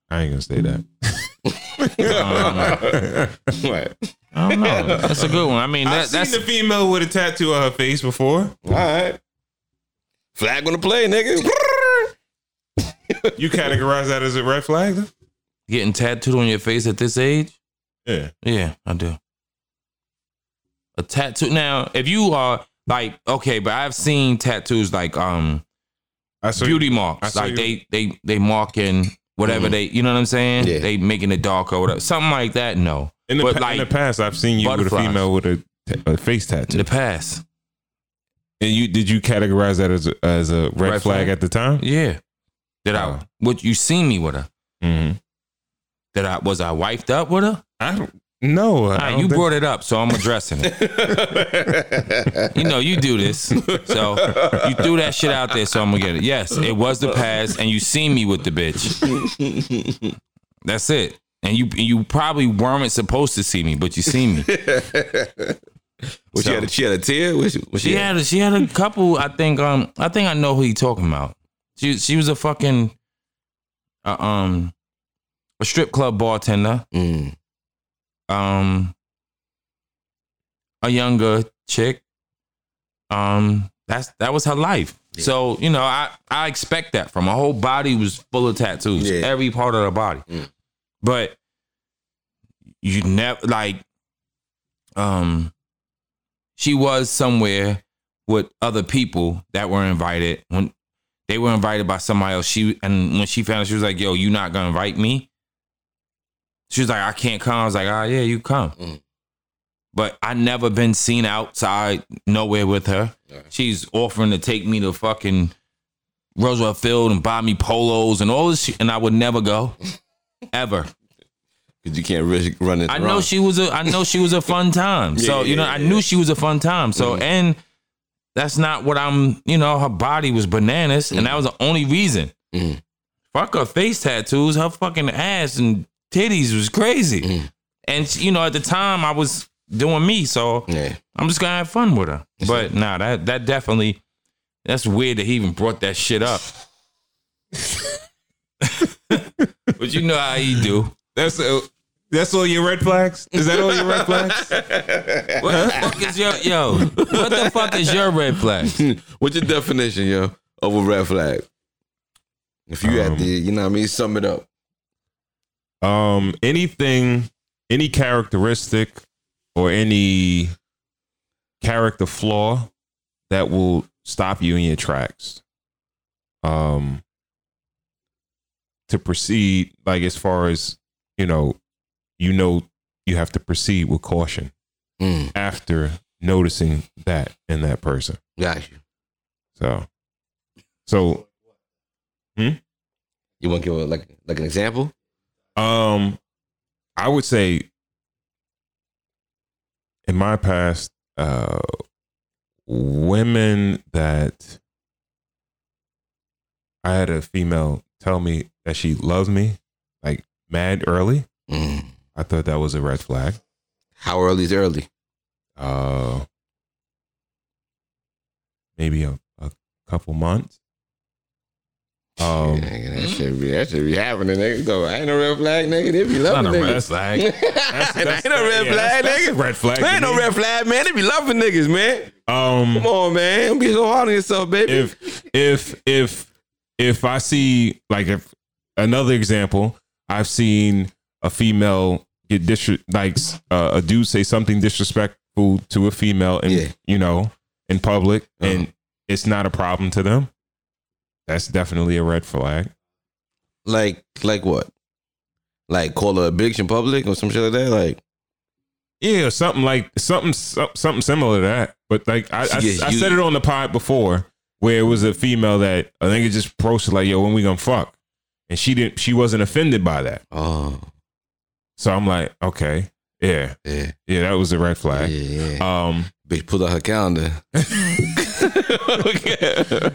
S1: I ain't gonna say that.
S2: Um, right.
S3: I don't know. That's a good one. I mean, that,
S1: I've seen
S3: that's
S1: the female with a tattoo on her face before.
S2: All right. Flag on the play, nigga.
S1: You categorize that as a red flag? Though?
S3: getting tattooed on your face at this age.
S1: Yeah.
S3: Yeah, I do. A tattoo. Now, if you are like okay, but I've seen tattoos like um
S1: I saw
S3: beauty
S1: I
S3: marks,
S1: saw
S3: like
S1: you-
S3: they they they marking whatever
S2: Mhm.
S3: they, you know what I'm saying?
S2: Yeah.
S3: They making it darker or whatever, something like that. No,
S1: In the,
S3: But
S1: pa-
S3: like
S1: in the past, I've seen you with a female with a, ta- a face
S3: in
S1: tattoo.
S3: the past.
S1: And you did you categorize that as a, as a red,
S3: Red
S1: flag,
S3: flag?
S1: at the time?
S3: Yeah. Did
S1: Oh.
S3: I? What you seen me with her?
S1: Mm-hmm.
S3: Did I? Was I wiped up with her?
S1: I don't know.
S3: All right, you brought it up, so I'm addressing it. You know, you do this, so you threw that shit out there, so I'm gonna get it. Yes, it was the past, and you seen me with the bitch. That's it. And you you probably weren't supposed to see me, but you see me.
S2: Was she had a, she had a tear? She, was
S3: She had a, she had a couple. I think um I think I know who you talking about. She she was a fucking uh, um a strip club bartender.
S2: Mm.
S3: Um a younger chick. Um that's that was her life. So you know I I expect that from her whole body was full of tattoos.
S2: Yeah.
S3: Every part of her body.
S2: Mm.
S3: But you never like um she was somewhere with other people that were invited when they were invited by somebody else she and when she found out she was like yo you not gonna invite me she was like i can't come i was like ah yeah you come
S2: Mm.
S3: but i never been seen outside nowhere with her
S2: Right.
S3: she's offering to take me to fucking Roosevelt Field and buy me polos and all this shit, and I would never go, ever.
S2: You can't really run it.
S3: I know she was a I know she was a fun time. So, you know, I knew she was a fun time. So and that's not what I'm, you know, her body was bananas, and that was the only reason.
S2: Mm.
S3: Fuck her face tattoos, her fucking ass and titties was crazy.
S2: Mm.
S3: And you know, at the time I was doing me, so
S2: Yeah.
S3: I'm just gonna have fun with her. But nah, that that definitely that's weird that he even brought that shit up. but you know how he do.
S1: That's uh, that's all your red flags. Is that all your red flags?
S3: What the fuck is your yo? What the fuck is your red flag?
S2: What's your definition, yo, of a red flag? If you had
S1: Um,
S2: to, you know what I mean, sum it up.
S1: Um, anything, any characteristic or any character flaw that will stop you in your tracks. Um, to proceed, like as far as you know, you know, you have to proceed with caution
S2: Mm,
S1: after noticing that in that person.
S2: got you.
S1: So, so hmm?
S2: You want to give a, like like an example?
S1: Um, I would say in my past, uh, women that I had a female tell me that she loves me like mad early.
S2: Mm.
S1: I thought that was a red flag.
S2: How early is early?
S1: Uh, maybe a, a couple months. Um,
S2: Nigga, that should be that should be happening. Nigga, go. I ain't no red flag, nigga. They be loving
S3: Not a red
S2: niggas.
S3: flag.
S2: That ain't no red
S1: yeah,
S2: flag,
S1: that's- that's
S2: nigga.
S1: red flag.
S2: That ain't no red flag, man. They be loving niggas, man.
S1: Um,
S2: Come on, man. Don't be so hard on yourself, baby.
S1: if if if if I see like if another example, I've seen a female get dis like uh, a dude say something disrespectful to a female, and
S2: Yeah.
S1: you know, in public,
S2: Uh-huh.
S1: and it's not a problem to them. That's definitely a red flag.
S2: like, like what? Like call her a bitch in public or some shit like that. Like,
S1: Yeah, something like something something similar to that. But like I, I, I said it on the pod before, where it was a female that I think it just posted like, "Yo, when we gonna fuck?" And she didn't. She wasn't offended by that.
S2: oh,
S1: So I'm like, okay, yeah,
S2: yeah,
S1: yeah, that was the red flag.
S2: yeah.
S1: Um,
S2: Bitch, pull out her calendar.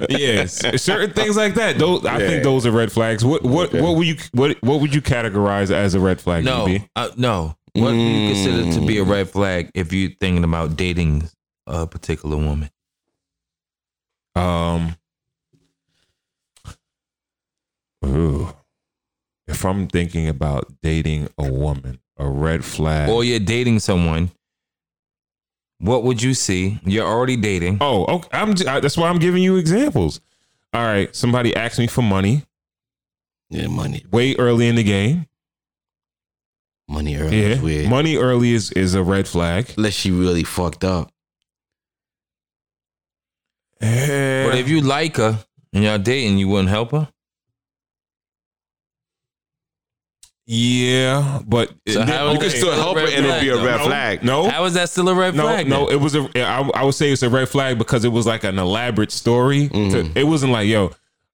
S1: yes, certain things like that. Those I
S2: Yeah.
S1: think those are red flags. What what
S2: Okay.
S1: what would you what what would you categorize as a red flag?
S3: No, uh, no. What do you consider to be a red flag if you're thinking about dating a particular woman?
S1: Um, ooh, if I'm thinking about dating a woman, a red flag.
S3: Or you're dating someone. What would you see? You're already dating.
S1: oh, okay. I'm. j- I- That's why I'm giving you examples. All right, somebody asked me for money
S2: yeah, money,
S1: way early in the game.
S2: money early is
S1: Yeah,
S2: weird.
S1: money early is is a red flag.
S2: Unless she really fucked up. Eh.
S3: But if you like her and y'all dating, you wouldn't help her.
S1: Yeah, but
S3: So
S1: then-
S3: how- You
S2: You can still help it and it'll be a
S3: No,
S2: red
S1: no,
S2: flag.
S1: No,
S3: How is that still a red
S1: no,
S3: flag?
S1: no.
S3: then?
S1: It was a. I, I would say it's a red flag because it was like an elaborate story. to-
S2: Mhm.
S1: it wasn't like, yo,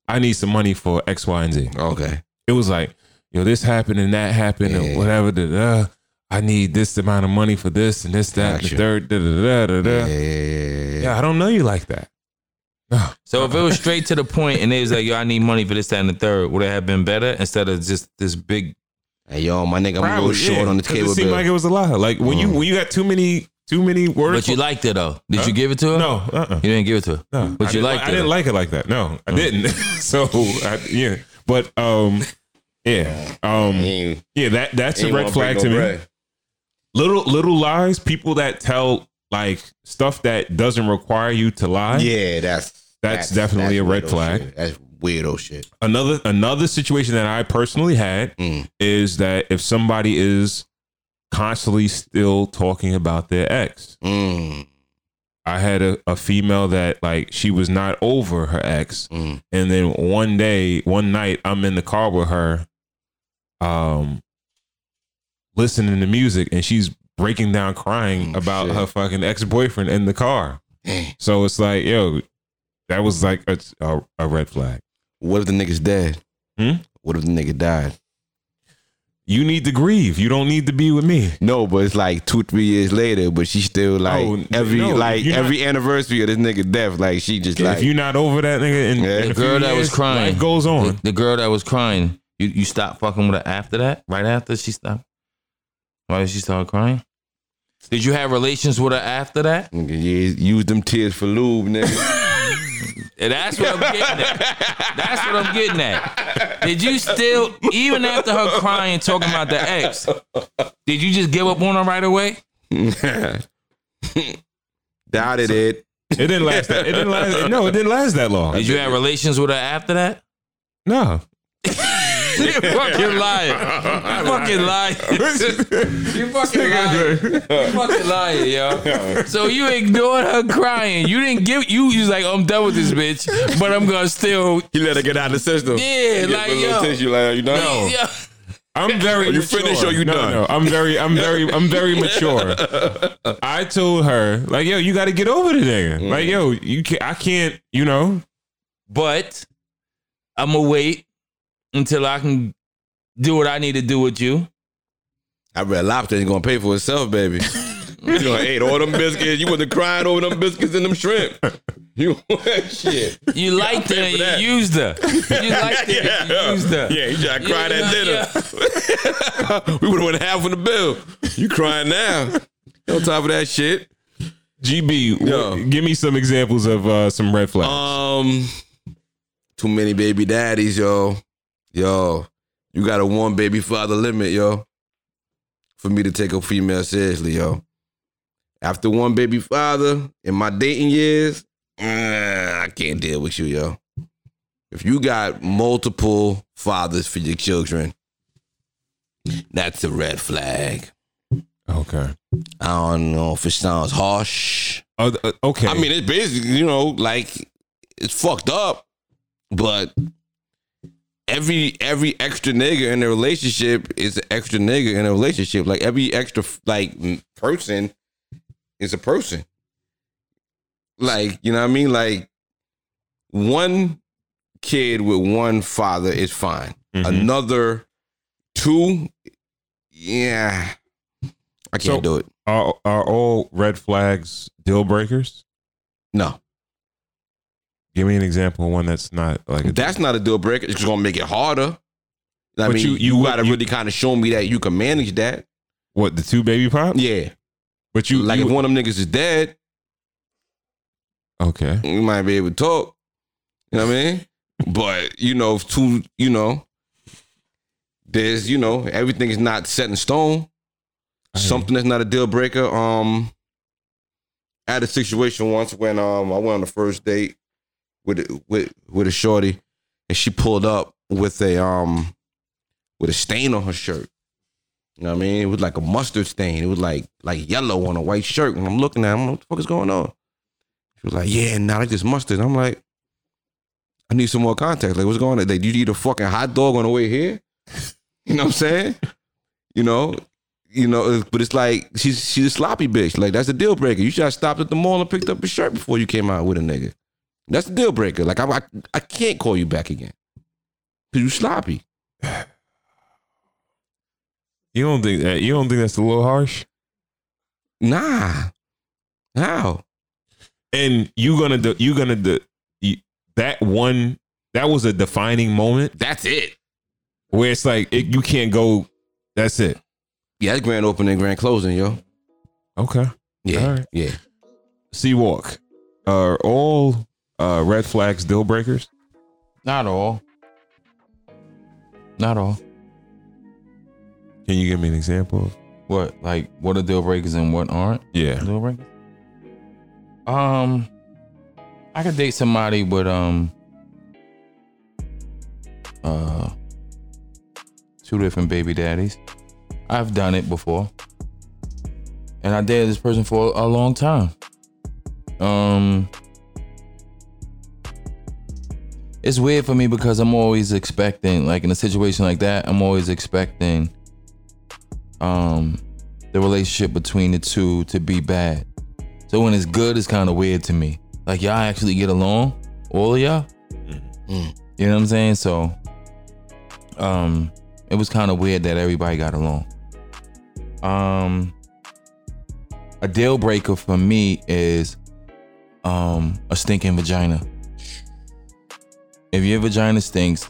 S1: I need some money for X, Y, and Z.
S2: Okay.
S1: It was like, yo, this happened and that happened
S2: Yeah.
S1: and whatever. Da, da, da. I need this amount of money for this and this, that, and
S2: Gotcha.
S1: the third. Da, da, da, da, da.
S2: Yeah, yeah, yeah, yeah.
S1: Yeah, I don't know you like that.
S3: So if it was straight to the point and it was like, yo, I need money for this, that, and the third, would it have been better instead of just this big?
S2: Hey, yo, my nigga, I'm a little short
S1: yeah,
S2: on the
S1: 'cause
S2: cable
S1: It seemed
S2: bill.
S1: like it was a lie. Like when you
S2: Mm.
S1: when you got too many too many words.
S3: But you
S1: for-
S3: liked it though. Did
S1: Huh?
S3: you give it to her?
S1: no, uh-uh.
S3: You didn't give it to her.
S1: No,
S3: But
S1: I
S3: you
S1: didn't,
S3: liked
S1: I
S3: it.
S1: didn't like it like that. No, I didn't. so I, yeah, but um, yeah, um,
S2: Ain't-
S1: yeah. That that's a
S2: ain't
S1: red
S2: wanna
S1: flag
S2: break
S1: to
S2: no
S1: me.
S2: bread.
S1: Little little lies. People that tell like stuff that doesn't require you to lie.
S2: Yeah, that's
S1: That's definitely a red
S2: weirdo
S1: flag.
S2: shit. That's weirdo shit.
S1: Another another situation that I personally had
S2: Mm.
S1: is that if somebody is constantly still talking about their ex.
S2: Mm.
S1: I had a, a female that like she was not over her ex.
S2: Mm.
S1: And then one day, one night, I'm in the car with her, um, listening to music, and she's breaking down crying
S2: Oh,
S1: about
S2: shit.
S1: her fucking ex boyfriend in the car. So it's like, yo, that was like a, a, a red flag.
S2: What if the nigga's dead?
S1: Hmm?
S2: What if the nigga died?
S1: You need to grieve. You don't need to be with me.
S2: No, but it's like two, three years later, but she still like
S1: Oh,
S2: every
S1: no,
S2: like
S1: you're not-
S2: every anniversary of this nigga death, like she just like
S1: if you're not over that nigga, and
S2: Yeah.
S3: The girl that was crying.
S1: life goes on.
S3: The, the girl that was crying. You you stopped fucking with her after that? Right after she stopped? Why did she start crying? Did you have relations with her after that?
S2: nigga, yeah, use them tears for lube, nigga.
S3: And that's what I'm getting at. That's what I'm getting at. Did you still, even after her crying, talking about the ex, did you just give up on her right away?
S2: Doubted it.
S1: It didn't last. That, it didn't last. No, it didn't last that long.
S3: Did you have relations with her after that?
S1: No.
S3: you fucking lying. You fucking lying. you fucking lying. You fucking lying, yo. So you ignored her crying. You didn't give. You you was like, I'm done with this bitch, but I'm gonna still.
S2: He let her get out of the system.
S3: Yeah,
S2: Get
S3: like
S2: a
S3: yo.
S2: tissue, like you know.
S3: Yeah.
S1: I'm very.
S2: Are you
S1: mature.
S2: finished or you
S1: no,
S2: done?
S1: No, I'm very. I'm very. I'm very mature. I told her like, yo, you got to get over the nigga.
S2: Mm.
S1: Like, yo, you can't. I can't. You know.
S3: But I'm gonna wait until I can do what I need to do with you.
S2: I read lobster ain't gonna pay for itself, baby. you gonna ate all them biscuits. You wasn't crying over them biscuits and them shrimp. You shit.
S3: You liked her and
S2: for that.
S3: you used her. You liked her and you used her.
S2: Yeah, you tried to cry
S3: Yeah,
S2: that dinner. we would have went half of the bill. You crying now? On top of that shit.
S1: GB,
S2: Yo.
S1: what- give me some examples of uh, some red flags.
S2: Um, too many baby daddies, yo. Yo, you got a one baby father limit, yo. For me to take a female seriously, yo. After one baby father in my dating years, eh, I can't deal with you, yo. If you got multiple fathers for your children, that's a red flag.
S1: okay.
S2: I don't know if it sounds harsh.
S1: Uh, uh, okay.
S2: I mean, it's basically, you know, like it's fucked up, but every every extra nigga in a relationship is an extra nigga in a relationship. Like every extra like person is a person. Like, you know what I mean? Like one kid with one father is fine.
S1: Mhm.
S2: Another two, yeah. I can't
S1: So-
S2: do it.
S1: are are all red flags deal breakers?
S2: No.
S1: Give me an example of one that's not like a
S2: That's not a deal breaker. It's gonna make it harder. I mean,
S1: you-
S2: you,
S1: you-
S2: gotta
S1: you-
S2: really kind of show me that you can manage that.
S1: what the two baby pop.
S2: Yeah.
S1: But you
S2: like if one of them niggas is dead,
S1: okay.
S2: you might be able to talk. You know what I mean? But you know, if two, you know, there's, you know, everything is not set in stone.
S1: I hear you.
S2: Something that's not a deal breaker. Um, I had a situation once when um I went on the first date with with with a shorty, and she pulled up with a um with a stain on her shirt. You know what I mean? It was like a mustard stain. It was like like yellow on a white shirt. And I'm looking at him, what the fuck is going on? She was like, yeah, nah, that's just mustard. I'm like, I need some more context. Like, what's going on? Like, you eat a fucking hot dog on the way here? You know what I'm saying? You know, you know, but it's like she's she's a sloppy bitch. Like that's a deal breaker. You should have stopped at the mall and picked up a shirt before you came out with a nigga. That's the deal breaker. Like I I, I can't call you back again because you sloppy.
S1: You don't think that you don't think that's a little harsh?
S2: Nah, how?
S1: And you gonna do, you gonna do, you, that one that was a defining moment
S2: That's it.
S1: where it's like it, you can't go. That's it.
S2: Yeah, that's grand opening, grand closing, yo.
S1: Okay.
S2: Yeah,
S1: right.
S2: yeah.
S1: Sea walk. Are all uh, red flags deal breakers?
S3: Not all. Not all.
S1: Can you give me an example? Of,
S3: What like what are deal breakers and what aren't
S1: yeah.
S3: deal breakers? Um, I could date somebody with um uh two different baby daddies. I've done it before, and I dated this person for a long time. Um, it's weird for me because I'm always expecting, like in a situation like that, I'm always expecting um the relationship between the two to be bad. So when it's good, it's kind of weird to me. Like y'all actually get along, all of y'all. You know what I'm saying? So, um, it was kind of weird that everybody got along. Um, a deal breaker for me is um a stinking vagina. If your vagina stinks,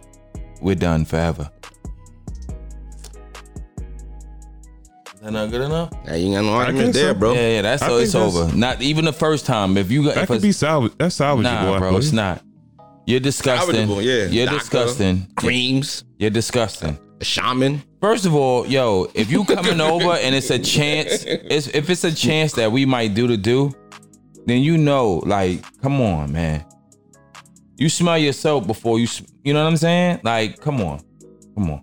S3: we're done forever. Is that not good enough?
S2: Nah, you ain't got no
S1: I
S2: argument there,
S1: so.
S2: bro.
S3: Yeah, yeah, that's
S1: I
S3: so it's
S1: that's-
S3: over. Not even the first time. If you got
S1: That
S3: if
S1: could
S3: it's-
S1: be salvage. That's salvageable.
S3: Nah, bro, it's not. You're disgusting.
S2: Salvageable, yeah.
S3: You're
S2: Doctor,
S3: disgusting.
S2: Creams,
S3: You're disgusting.
S2: a shaman.
S3: First of all, yo, if you coming over and it's a chance, it's, if it's a chance that we might do to do, then you know, like, come on, man. You smell yourself before you, you know what I'm saying? Like, come on, come on.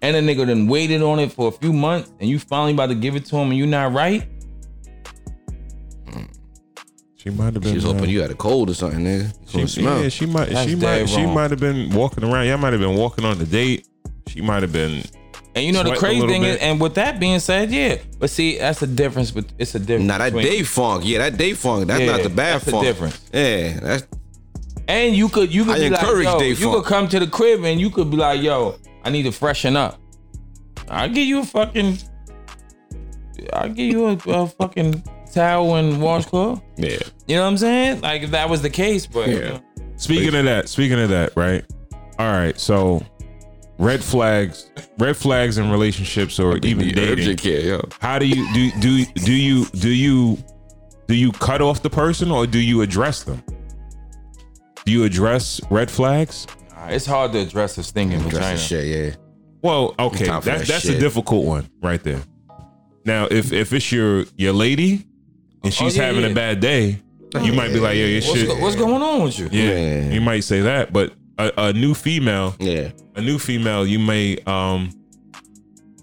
S3: And a nigga then waited on it for a few months, and you finally about to give it to him, and you not right.
S1: She might have been.
S2: She was
S1: uh,
S2: hoping you had a cold or something, nigga.
S1: She,
S2: smell.
S1: yeah, she might.
S3: That's
S1: she
S3: dead
S1: might. She might have been walking around. Y'all might have been walking on the date. She might have been.
S3: And you know the crazy
S1: little
S3: thing is, and with that being said, yeah. But see, that's the difference. But it's a difference.
S2: Nah, that
S3: between-
S2: day funk. Yeah, that day funk. That's
S3: Yeah,
S2: not the bad
S3: that's the
S2: funk.
S3: difference.
S2: Yeah, that's
S3: And you could you could
S2: I
S3: be like, yo,
S2: day
S3: you
S2: funk.
S3: could come to the crib and you could be like, yo, I need to freshen up. I'll give you a fucking I'll give you a, a fucking towel and washcloth.
S2: yeah.
S3: You know what I'm saying? Like if that was the case, but you
S2: Yeah.
S3: know.
S1: Speaking of that, speaking of that, right? All right, so red flags, red flags in relationships or even
S2: The
S1: dating.
S2: urgent care, yo.
S1: How do you do do do you do you do you cut off the person or do you address them? Do you address red flags?
S3: Nah, it's hard to address a stinging
S2: That's
S3: vagina.
S2: the shit, yeah.
S1: Well, okay,
S2: Time
S1: that,
S2: that
S1: that's a difficult one right there. Now, if if it's your your lady and she's
S3: yeah,
S1: having
S3: yeah.
S1: a bad day, you might be like, "Yo, your
S3: What's,
S1: shit."
S3: go- what's going on with you?
S1: yeah,
S2: Yeah.
S1: you might say that, but a, a new female,
S2: Yeah.
S1: a new female, you may um,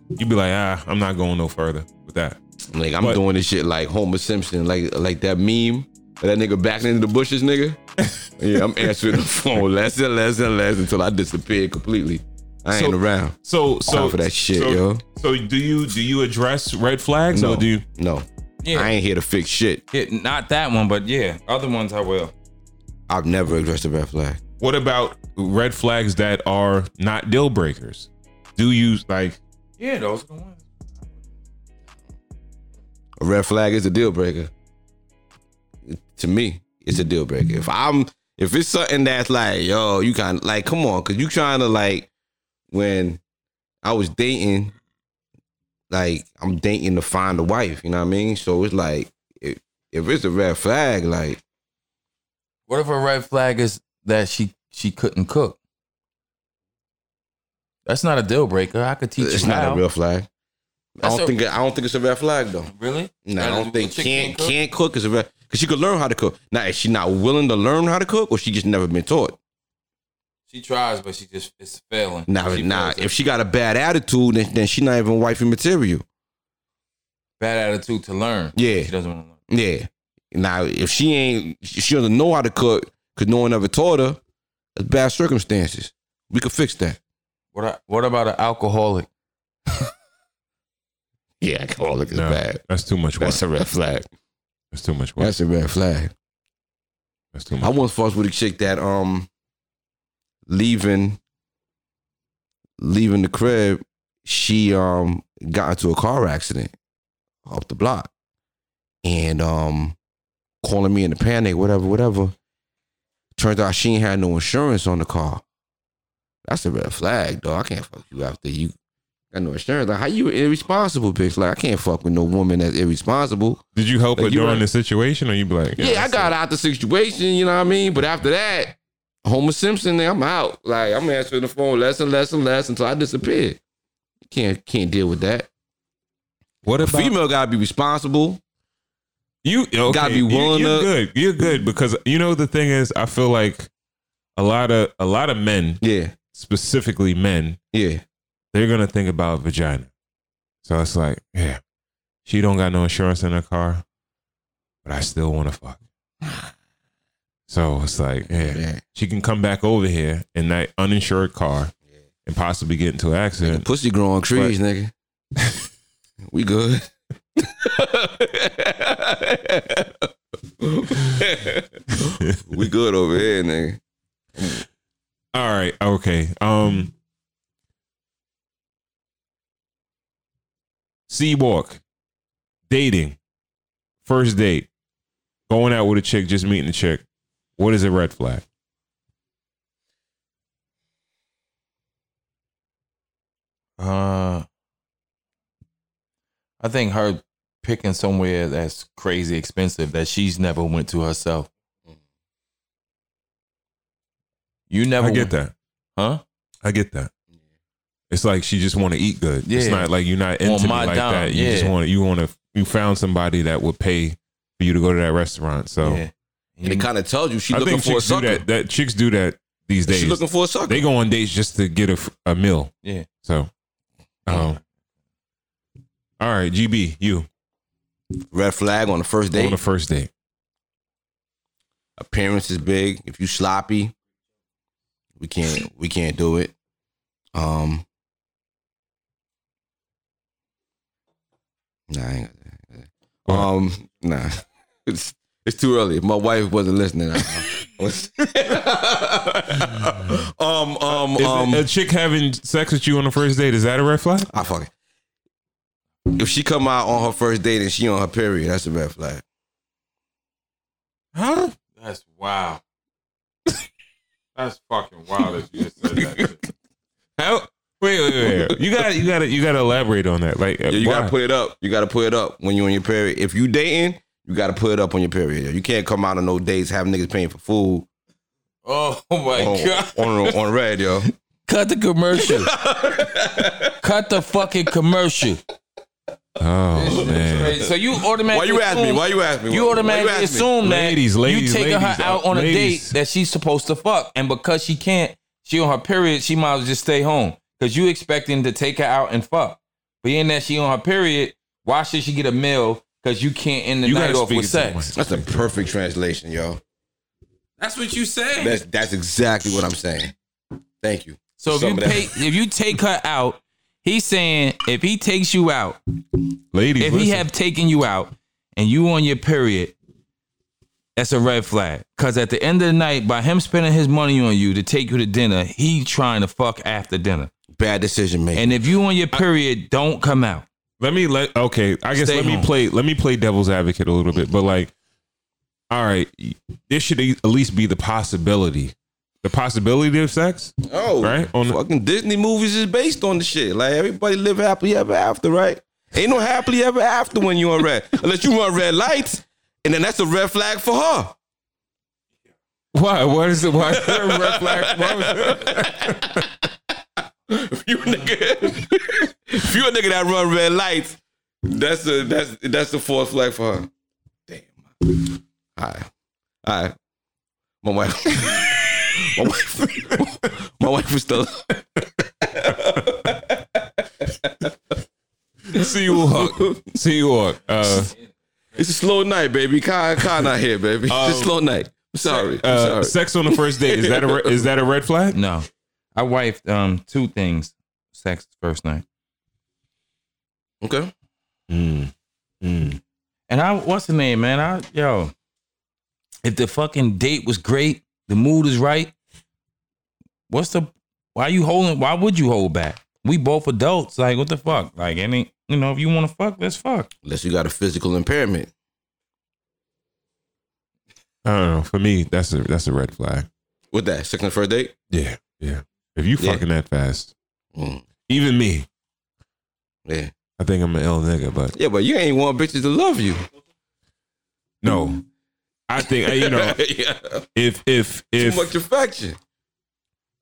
S1: you be like, "Ah, I'm not going no further with that."
S2: Like I'm
S1: But-
S2: doing this shit like Homer Simpson, like like that meme of that nigga backing into the bushes, nigga. yeah, I'm answering the phone less and less and less until I disappear completely. I ain't
S1: So-
S2: around.
S1: So, so
S2: Time for that shit,
S1: so,
S2: yo.
S1: So, do you do you address red flags
S2: No,
S1: or do you?
S2: no,
S3: Yeah.
S2: I ain't here to fix shit.
S3: Yeah, not that one, but yeah, other ones I will.
S2: I've never addressed a red flag.
S1: What about red flags that are not deal breakers? Do you like?
S3: Yeah, those are the ones.
S2: A red flag is a deal breaker. To me, it's a deal breaker. If I'm if it's something that's like, yo, you kind of like, come on, cause you trying to like when I was dating, like I'm dating to find a wife, you know what I mean? So it's like if, if it's a red flag, like
S3: What if a red flag is that she she couldn't cook? That's not a deal breaker. I could teach
S2: it's not
S3: how.
S2: a real flag. I don't
S3: a-
S2: think I don't think it's a red flag though.
S3: Really?
S2: No, I don't think
S3: chick
S2: can't
S3: cook?
S2: can't cook is a red because she could learn how to cook. Now, is she not willing to learn how to cook, or she just never been taught?
S3: She tries, but she just it's failing.
S2: Now,
S3: She
S2: now,
S3: fails
S2: if she got a bad attitude, then, then she not even wifey material.
S3: bad attitude to learn.
S2: Yeah.
S3: she doesn't want to learn.
S2: Yeah. Now, if she ain't, she doesn't know how to cook because no one ever taught her. That's bad circumstances. We could fix that.
S3: What a- what about an alcoholic?
S2: Yeah, alcoholic is
S1: No,
S2: bad.
S1: that's too much work.
S2: That's a red flag.
S1: That's too much work.
S2: That's a red flag.
S1: That's too much.
S2: I once fucked with a chick that um leaving leaving the crib, she um got into a car accident off the block. And um calling me in a panic, whatever, whatever. Turns out she ain't had no insurance on the car. That's a red flag, dog. I can't fuck you after you got no insurance. Like, how you irresponsible, bitch? Like, I can't fuck with no woman that's irresponsible.
S1: Did you help
S2: Like,
S1: her
S2: you
S1: during
S2: right.
S1: the situation, or you be like,
S2: Yeah, I got
S1: it.
S2: out the situation, you know what I mean? But after that, Homer Simpson, I'm out. Like I'm answering the phone less and less and less until I disappear. Can't can't deal with that.
S1: What if
S2: female gotta be responsible.
S1: You okay,
S2: Gotta be
S1: you-
S2: willing
S1: You're good. You're good because you know the thing is, I feel like a lot of a lot of men,
S2: Yeah,
S1: specifically men,
S2: yeah.
S1: They're gonna think about vagina. So it's like, yeah, she don't got no insurance in her car, but I still want to fuck. So it's like, yeah,
S2: yeah.
S1: she can come back over here in that uninsured car and possibly get into an
S2: Nigga,
S1: accident.
S2: pussy growing trees, nigga. we good. we good over here, nigga.
S1: All right. Okay. Um. C walk, dating, first date, going out with a chick, just meeting a chick. What is a red flag?
S3: Uh, I think her picking somewhere that's crazy expensive that she's never went to herself. You never
S1: I get
S3: went-
S1: that.
S3: huh?
S1: I get that. It's like she just want to eat good.
S3: Yeah.
S1: It's not like you're not into me like
S3: dime,
S1: that. You just want to. You want to. You found somebody that would pay for you to go to that restaurant. So
S3: Yeah.
S2: And it kind of tells you she
S1: I
S2: looking for a sucker.
S1: that. That chicks do that these days.
S2: She looking for a sucker.
S1: they go on dates just to get a, a meal.
S3: Yeah.
S1: So, um, all right, GB, you
S2: Red flag on the first
S1: on the first date.
S2: Appearance is big. If you sloppy, we can't we can't do it. Um Nah, I um nah. It's it's too early. My wife wasn't listening. um um um
S1: a chick having sex with you on the first date is that a red flag?
S2: I fuck it. If she come out on her first date and she on her period, that's a red flag.
S1: Huh?
S3: That's wow. That's fucking wild that you just said that.
S1: How? Wait, wait, wait. wait. You got, you got to, you got to elaborate on that. Like,
S2: Yeah, you gotta put it up. You gotta put it up when you on your period. If you dating, you gotta put it up on your period. You can't come out on no dates have niggas paying for food
S3: Oh my
S2: on,
S3: god.
S2: on on red, yo.
S3: Cut the commercial. Cut the fucking commercial.
S1: Oh man.
S3: So you automatically
S2: Why you ask me? Why you ask me?
S3: You automatically
S2: you ask me?
S3: assume that
S1: Ladies, ladies,
S3: you taking
S1: ladies,
S3: her out on a date that she's supposed to fuck, and because she can't, she on her period, she might as well just stay home. Cause you expecting to take her out and fuck, but in that she on her period, why should she get a meal? Cause you can't end the
S1: You
S3: night off with
S1: it to the
S3: sex.
S2: That's a perfect translation, yo.
S3: That's what you say.
S2: That's that's exactly what I'm saying. Thank you.
S3: So if you pay, if you take her out, he's saying if he takes you out,
S1: Ladies,
S3: if he have taken you out and you on your period, that's a red flag. Cause at the end of the night, by him spending his money on you to take you to dinner, he trying to fuck after dinner.
S2: Bad decision making.
S3: And if you on your period, don't come out.
S1: let me let okay i guess
S3: Stay
S1: let me play let me play devil's advocate a little bit but like all right there should at least be the possibility the possibility of sex
S2: oh,
S1: right? On the-
S2: fucking Disney movies is based on the shit. Like everybody live happily ever after, right? Ain't no happily ever after when you on red, unless you run red lights, and then that's a red flag for her.
S1: why what is it why is there a red flag Why was-
S2: if you a nigga, if you a nigga that run red lights, that's the that's that's the fourth flag for her. Damn. All right, all right. My wife, my wife, my wife was still.
S1: see you walk see you walk uh
S2: It's a slow night, baby. Kai, Kai not here, baby. it's a slow night. I'm sorry. I'm
S1: uh
S2: sorry.
S1: sex on the first date is that a re- is that a red flag
S3: No. I wifed um two things. Sex first night.
S2: Okay.
S1: Mm. Mm.
S3: And I what's the name, man? I yo. If the fucking date was great, the mood is right. What's the why you holding why would you hold back? We both adults. Like what the fuck? Like any you know, if you wanna fuck, let's fuck.
S2: Unless you got a physical impairment.
S1: i don't know for me that's a that's a red flag
S2: With that, second on the first date?
S1: yeah yeah if you
S2: Yeah.
S1: fucking that fast
S2: Mm,
S1: even me
S2: yeah.
S1: i think i'm an ill nigga but
S2: Yeah, but you ain't want bitches to love you.
S1: no i think you know
S2: yeah.
S1: if if if
S2: Too much affection.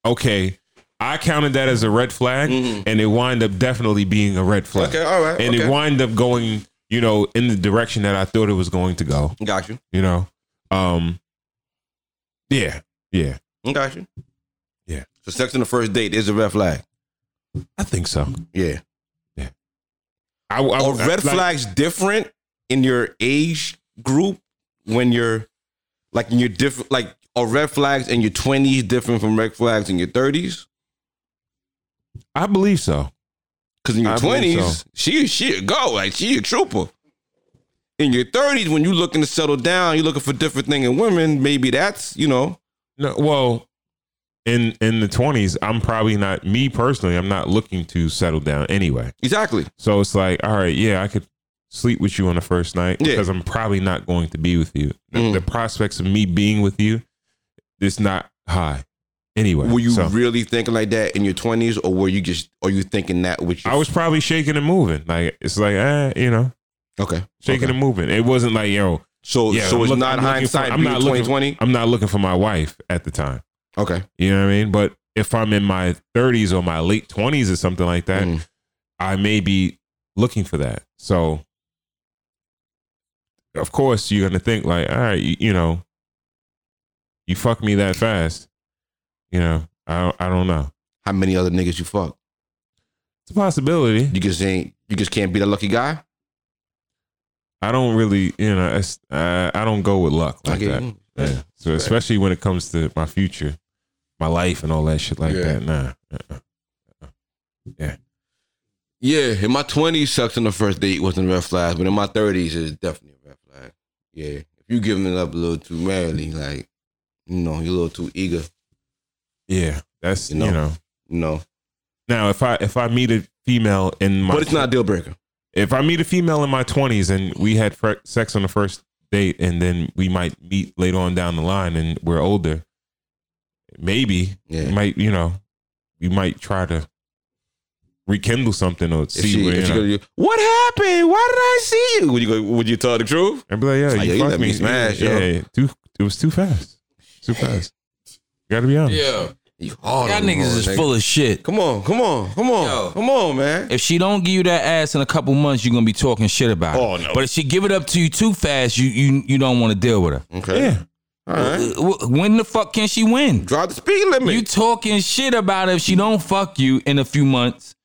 S1: okay, I counted that as a red flag,
S2: Mhm.
S1: and it wind up definitely being a red flag.
S2: Okay, all right.
S1: And
S2: okay.
S1: it wind up going, you know, in the direction that I thought it was going to go.
S2: Got you.
S1: You know, um, yeah, yeah,
S2: Got you.
S1: Yeah.
S2: So sex on the first date is a red flag.
S1: I think so.
S2: Yeah. Yeah.
S1: I, I,
S2: Are red
S1: like,
S2: flags different in your age group when you're like in your different like are red flags in your twenties different from red flags in your thirties?
S1: I believe so.
S2: Because in your twenties,
S1: so.
S2: she she a go like she a trooper. In your thirties, when you looking to settle down, you're looking for different thing in women. Maybe that's you know
S1: No, well, in in the twenties, I'm probably not me personally. I'm not looking to settle down anyway.
S2: Exactly.
S1: So it's like, all right, yeah, I could sleep with you on the first night
S2: Yeah.
S1: because I'm probably not going to be with you. The,
S2: Mm.
S1: the prospects of me being with you is not high anyway.
S2: Were you
S1: So,
S2: really thinking like that in your twenties, or were you just, are you thinking that with your?
S1: I was probably shaking and moving. Like it's like, eh, you know,
S2: okay.
S1: shaking
S2: okay.
S1: and moving. It wasn't like, yo,
S2: So,
S1: yeah,
S2: so
S1: I'm
S2: it's
S1: look-
S2: not
S1: I'm looking for-
S2: hindsight.
S1: I'm not looking-
S2: twenty twenty.
S1: I'm not looking for my wife at the time.
S2: Okay.
S1: You know what I mean? But if I'm in my 30s or my late 20s or something like that,
S2: Mm.
S1: I may be looking for that. So, of course, you're gonna think like, all right, you, you know, you fuck me that fast. You know, I don't, I don't know.
S2: How many other niggas you fuck?
S1: It's a possibility.
S2: You just ain't. You just can't be the lucky guy.
S1: I don't really, you know, uh, I don't go with luck like
S2: Okay.
S1: that. Yeah. So especially when it comes to my future, my life, and all that shit like
S2: Yeah.
S1: that. Nah. Uh-uh. uh-uh.
S2: Yeah, in my twenties, sex on the first date wasn't a red flag, but in my thirties, it's definitely a red flag. Yeah, if you giving it up a little too madly, like you know, you're a little too eager.
S1: Yeah. That's
S2: You know. You know,
S1: Now, if I if I meet a female in my
S2: but it's not a deal breaker.
S1: if I meet a female in my twenties and we had sex on the first date, and then we might meet later on down the line, and we're older, maybe
S2: Yeah.
S1: it might you know you might try to rekindle something or
S2: If
S1: see
S2: she,
S1: where you
S2: she
S1: know.
S2: go what happened? Why did I see you? Would you go? Would you tell the truth?
S1: I'd be like, yeah,
S2: Like,
S1: you,
S2: yeah, you
S1: fucked
S2: let me smash,
S1: yeah,
S2: yo.
S1: yeah, too, it was too fast, too fast. You gotta be honest.
S3: Yeah.
S2: You hard
S3: Y'all
S2: on me,
S3: niggas is
S2: nigga.
S3: full of shit.
S2: Come on, come on, come on,
S3: Yo.
S2: come on, man.
S3: If she don't give you that ass in a couple months, you're gonna be talking shit about it.
S2: Oh,
S3: her.
S2: no.
S3: But if she give it up to you too fast, you you you don't want to deal with her.
S2: Okay.
S1: Yeah.
S2: Right.
S3: Uh, When the fuck can she win?
S2: Drop the speed limit.
S3: You talking shit about her if she don't fuck you in a few months,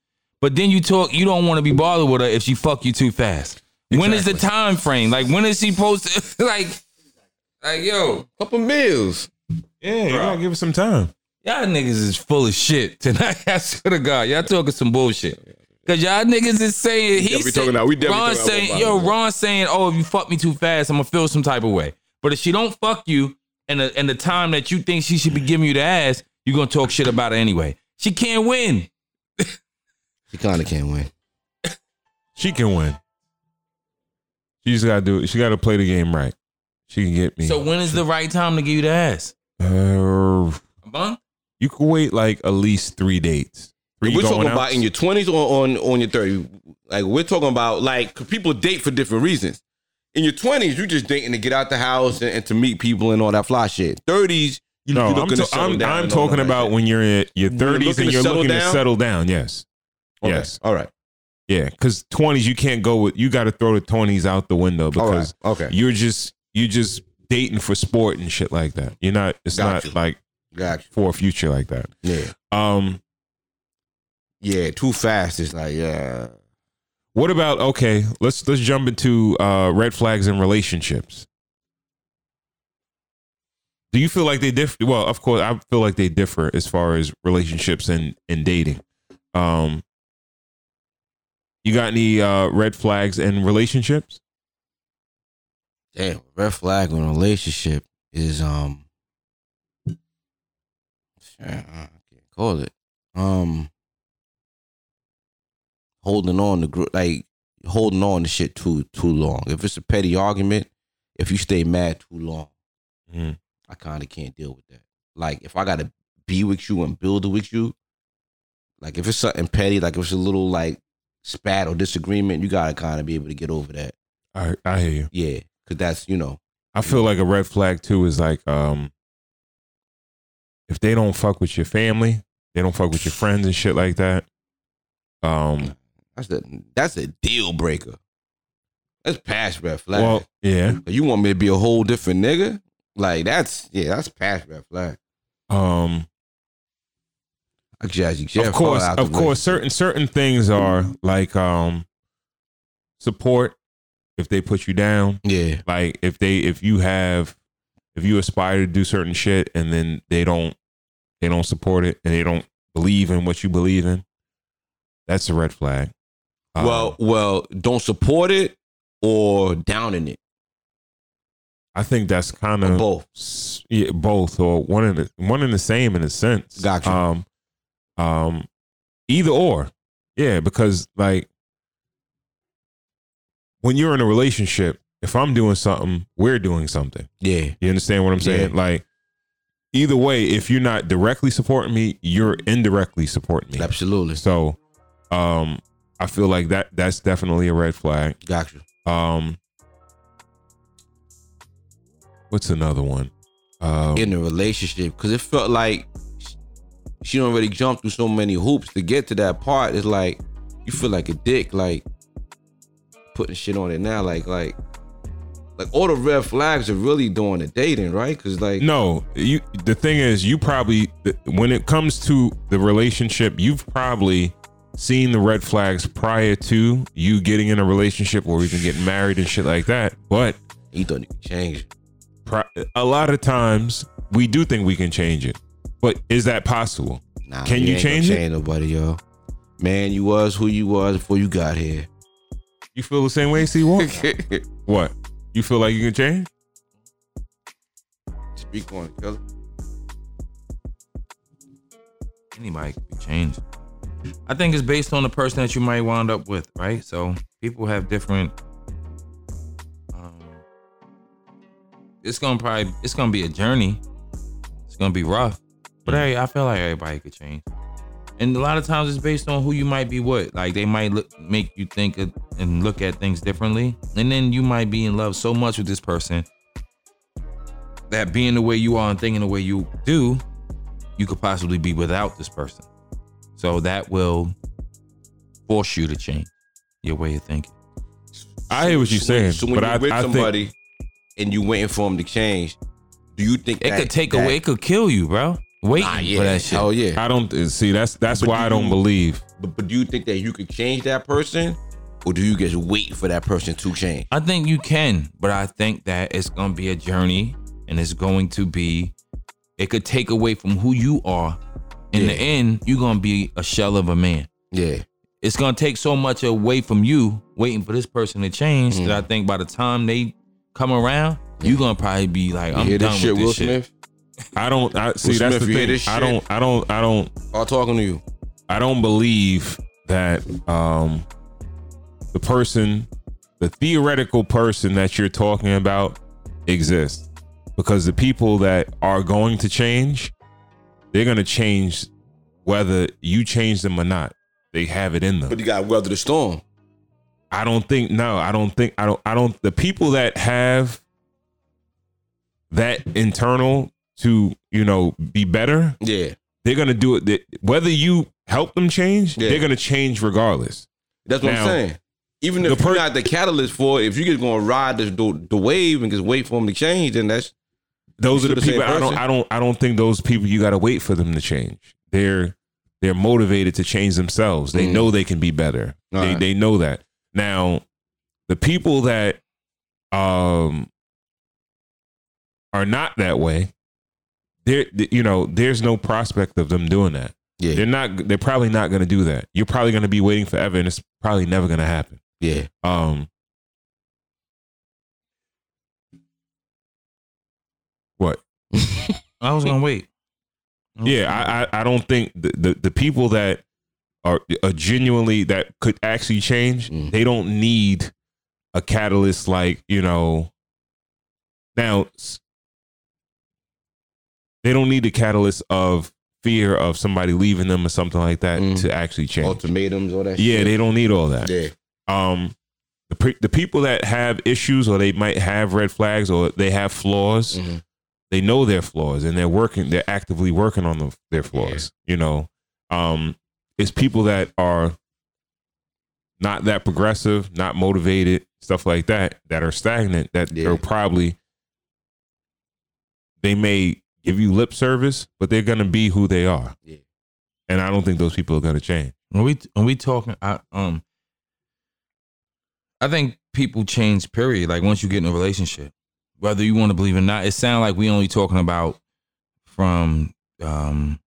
S3: but then you talk you don't want to be bothered with her if she fuck you too fast. When is the time frame? Like when is she supposed to like like yo,
S2: couple meals.
S1: Yeah, you gotta give it some time.
S3: y'all niggas is full of shit tonight. I swear to God, y'all talking some bullshit. Cause y'all niggas is saying he
S2: definitely talking now. We definitely
S3: Ron
S2: talking
S3: saying
S2: about
S3: yo. Ron saying oh if you fuck me too fast I'm gonna feel some type of way. But if she don't fuck you and the and the time that you think she should be giving you the ass, you're gonna talk shit about her anyway. She can't win.
S2: She kind of can't win.
S1: She can win. She just gotta do it. She gotta play the game right. She can get me.
S3: So when is the right time to give you the ass?
S1: Uh,
S3: A month?
S1: you could wait like at least three dates. Three
S2: we're talking
S1: going
S2: about in your twenties or on on your thirties. Like we're talking about like people date for different reasons. In your twenties, you're just dating to get out the house and, and to meet people and all that fly shit. Thirties, you
S1: No,
S2: you're
S1: I'm,
S2: to settle
S1: I'm,
S2: down
S1: I'm talking about
S2: shit.
S1: when you're in your 30s and you're looking to settle down. Yes.
S2: Okay.
S1: Yes.
S2: All right.
S1: Yeah. Because 20s, you can't go with, you got to throw the 20s out the window because
S2: right. Okay.
S1: you're just, you're just dating for sport and shit like that. You're not, it's
S2: Got
S1: not
S2: you.
S1: like
S2: Got
S1: for a future like that.
S2: Yeah.
S1: Um,
S2: Yeah. Too fast. It's like yeah.
S1: What about, okay, let's, let's jump into uh, red flags in relationships. Do you feel like they differ? Well, of course, I feel like they differ as far as relationships and, and dating. Um, you got any uh, red flags in relationships?
S2: Damn. Red flag a relationship is um. I can't call it um. Holding on to gr- like holding on to shit too too long. If it's a petty argument, if you stay mad too long.
S1: Mhm.
S2: I kind of can't deal with that. Like if I gotta be with you and build with you, like if it's something petty, like if it's a little like spat or disagreement, you gotta kind of be able to get over that.
S1: I I hear you.
S2: Yeah, because that's you know,
S1: I feel like a red flag too is like um if they don't fuck with your family, they don't fuck with your friends and shit like that. Um
S2: that's the that's a deal breaker. That's past red flag.
S1: well, yeah.
S2: you want me to be a whole different nigga? Like that's yeah, that's past red flag.
S1: Um
S2: I jazz you.
S1: of course, of course certain certain things are like um support if they put you down.
S2: Yeah,
S1: Like if they if you have if you aspire to do certain shit and then they don't they don't support it and they don't believe in what you believe in, that's a red flag. Um,
S2: well, well, don't support it or down in it.
S1: I think that's kind of
S2: both.
S1: yeah, both or one in the one in the same in a sense.
S2: Gotcha.
S1: Um, um, either or, yeah, because like when you're in a relationship, if I'm doing something, we're doing something.
S2: Yeah.
S1: You understand what I'm saying?
S2: Yeah.
S1: Like either way, if you're not directly supporting me, you're indirectly supporting me.
S2: Absolutely.
S1: So, um, I feel like that that's definitely a red flag.
S2: Gotcha.
S1: Um, what's another one? Um,
S2: In a relationship, because it felt like she don't really jump through so many hoops to get to that part. It's like you feel like a dick, like putting shit on it now, like like like all the red flags are really doing the dating, right? Because like
S1: no, you. The thing is, you probably when it comes to the relationship, you've probably seen the red flags prior to you getting in a relationship or even getting married and shit like that. But
S2: you thought you could change. it.
S1: a lot of times, we do think we can change it. But is that possible?
S2: Nah,
S1: Can you
S2: ain't gonna
S1: change it?
S2: Change nobody, yo. Man, you was who you was before you got here.
S1: You feel the same way, C Walk? what? You feel like you can change?
S2: Speak on it, cuz.
S3: Anybody can be changed. I think it's based on the person that you might wind up with, right? So people have different. Um, it's gonna probably it's gonna be a journey. It's gonna be rough, but hey, I feel like everybody could change. And a lot of times it's based on who you might be with. Like they might look, make you think of, and look at things differently, and then you might be in love so much with this person that being the way you are and thinking the way you do, you could possibly be without this person. So that will force you to change your way of thinking.
S1: I hear what you're
S2: So
S1: saying,
S2: So when
S1: but
S2: you're
S1: I,
S2: with
S1: I think
S2: somebody and you waiting for them to change, do you think
S3: It
S2: that-
S3: could take
S2: that-
S3: away, it could kill you, bro. Waiting
S2: Nah, yeah.
S3: for that shit.
S2: Oh yeah.
S1: I don't see that's that's
S2: But
S1: why
S2: do
S1: I don't
S2: you-
S1: believe.
S2: But, but do you think that you could change that person, or do you just wait for that person to change?
S3: I think you can, but I think that it's gonna be a journey and it's going to be it could take away from who you are. In the end, you're gonna be a shell of a man.
S2: Yeah.
S3: It's gonna take so much away from you waiting for this person to change
S2: Mm.
S3: that I think by the time they come around, you're gonna probably be like, I'm
S2: hear
S3: done
S2: this shit,
S3: with this
S2: Will
S3: shit.
S2: Smith?
S1: I don't. I see. that's
S2: Smith,
S1: the
S2: you
S1: thing.
S2: this
S1: I don't. I don't. I don't.
S2: I'm talking to you.
S1: I don't believe that um the person, the theoretical person that you're talking about, exists because the people that are going to change, they're going to change whether you change them or not. They have it in them.
S2: But you got weather the storm.
S1: I don't think no, I don't think I don't I don't the people that have that internal to, you know, be better,
S2: Yeah.
S1: they're gonna do it. Whether you help them change,
S2: Yeah.
S1: they're gonna change regardless.
S2: That's what
S1: Now,
S2: I'm saying. Even if
S1: per-
S2: you're not the catalyst for it, if you're just gonna ride the, the, the wave and just wait for them to change, then that's
S1: Those are the people I don't? I don't I don't think those people you gotta wait for them to change. They're they're motivated to change themselves. They
S2: Mm.
S1: know they can be better.
S2: All
S1: they
S2: right.
S1: they know that. Now, the people that um are not that way, there you know, there's no prospect of them doing that.
S2: yeah,
S1: They're not they're probably not gonna do that. You're probably gonna be waiting forever and it's probably never gonna happen.
S2: yeah.
S1: Um What?
S3: I was gonna wait.
S1: Yeah, I, I I don't think the, the the people that are, are genuinely that could actually change,
S2: Mm.
S1: they don't need a catalyst like you know. Now, they don't need the catalyst of fear of somebody leaving them or something like that
S2: Mm.
S1: to actually change.
S2: Ultimatums, all that.
S1: Yeah,
S2: shit.
S1: they don't need all that.
S2: Yeah,
S1: Um, the pe- the people that have issues or they might have red flags or they have flaws
S2: Mhm.
S1: They know their flaws and they're working they're actively working on the, their flaws you know um it's people that are not that progressive not motivated stuff like that that are stagnant that
S2: Yeah.
S1: are probably they may give you lip service but they're gonna be who they are
S2: Yeah.
S1: and i don't think those people are gonna change
S3: When we when we talking, I um, I think people change. Period. Like once you get in a relationship, whether you want to believe it or not, it sounds like we only talking about from um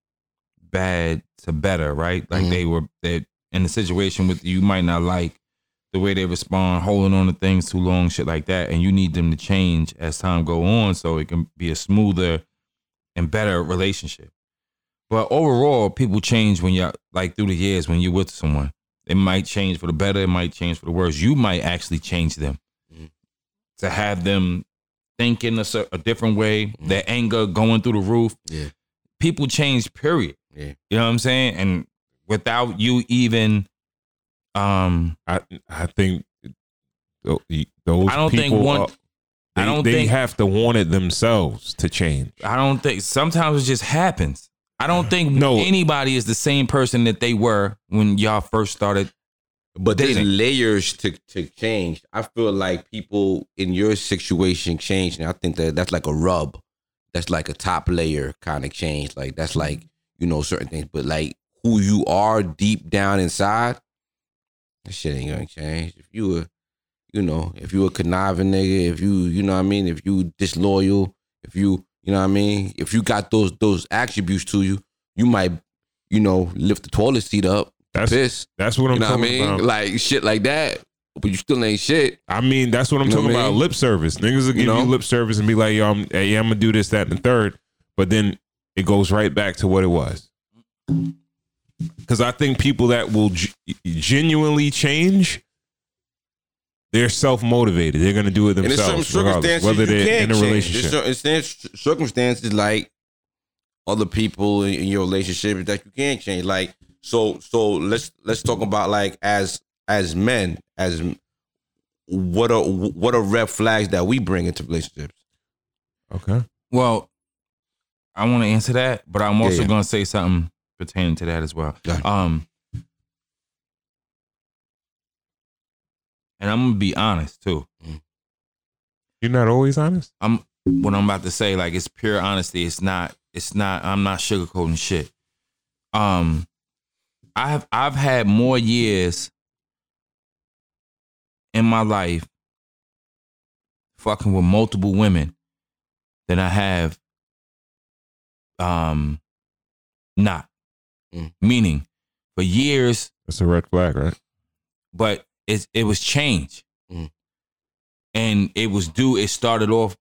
S3: bad to better, right? Like
S2: Mhm.
S3: they were that in the situation with you might not like the way they respond, holding on to things too long, shit like that, and you need them to change as time go on, so it can be a smoother and better relationship. But overall, people change when you're like through the years when you're with someone. It might change for the better, it might change for the worse. You might actually change them
S2: Mhm.
S3: to have them thinking a, a different way,
S2: Mhm.
S3: their anger going through the roof.
S2: Yeah.
S3: People change, period.
S2: Yeah.
S3: You know what I'm saying? And without you even um
S1: I I think tho- those
S3: I don't think one-
S1: are- they,
S3: I don't
S1: they
S3: think-
S1: have to want it themselves to change.
S3: I don't think sometimes it just happens. I don't think
S1: No.
S3: anybody is the same person that they were when y'all first started.
S2: But there's
S3: Dating.
S2: layers to to change. I feel like people in your situation change, and I think that that's like a rub. That's like a top layer kind of change. Like that's like you know certain things, but like who you are deep down inside, that shit ain't gonna change. If you were, you know, if you a conniving nigga, if you, you know what I mean, if you disloyal, if you, you know what I mean, if you got those those attributes to you, you might, you know, lift the toilet seat up,
S1: That's
S2: piss.
S1: that's what I'm
S2: You know what I
S1: talking
S2: mean?
S1: about.
S2: Like shit like that. But you still ain't shit.
S1: I mean, that's what I'm
S2: You know
S1: talking
S2: what I
S1: about.
S2: mean?
S1: Lip service. Niggas will give you,
S2: know?
S1: lip service and be like, yo, I'm, hey, I'm gonna do this, that, and the third. But then it goes right back to what it was. Because I think people that will g- genuinely change, they're self motivated. They're gonna do it
S2: And there's certain
S1: themselves, regardless,
S2: circumstances
S1: whether they're in a
S2: change.
S1: relationship.
S2: There's certain circumstances like other people in your relationship that you can't change. Like so, so let's let's talk about like as as men as what are what are red flags that we bring into relationships.
S1: Okay.
S3: Well, I want to answer that, but I'm also
S2: yeah.
S3: going to say something pertaining to that as well.
S2: Go.
S3: Um, and I'm gonna be honest too.
S1: You're not always honest.
S3: I'm what I'm about to say, like it's pure honesty. It's not. It's not. I'm not sugarcoating shit. Um, I've I've had more years in my life fucking with multiple women than I have um not.
S2: Mm.
S3: Meaning, for years
S1: That's a red flag, right?
S3: but it it was change,
S2: Mhm.
S3: and it was due. It started off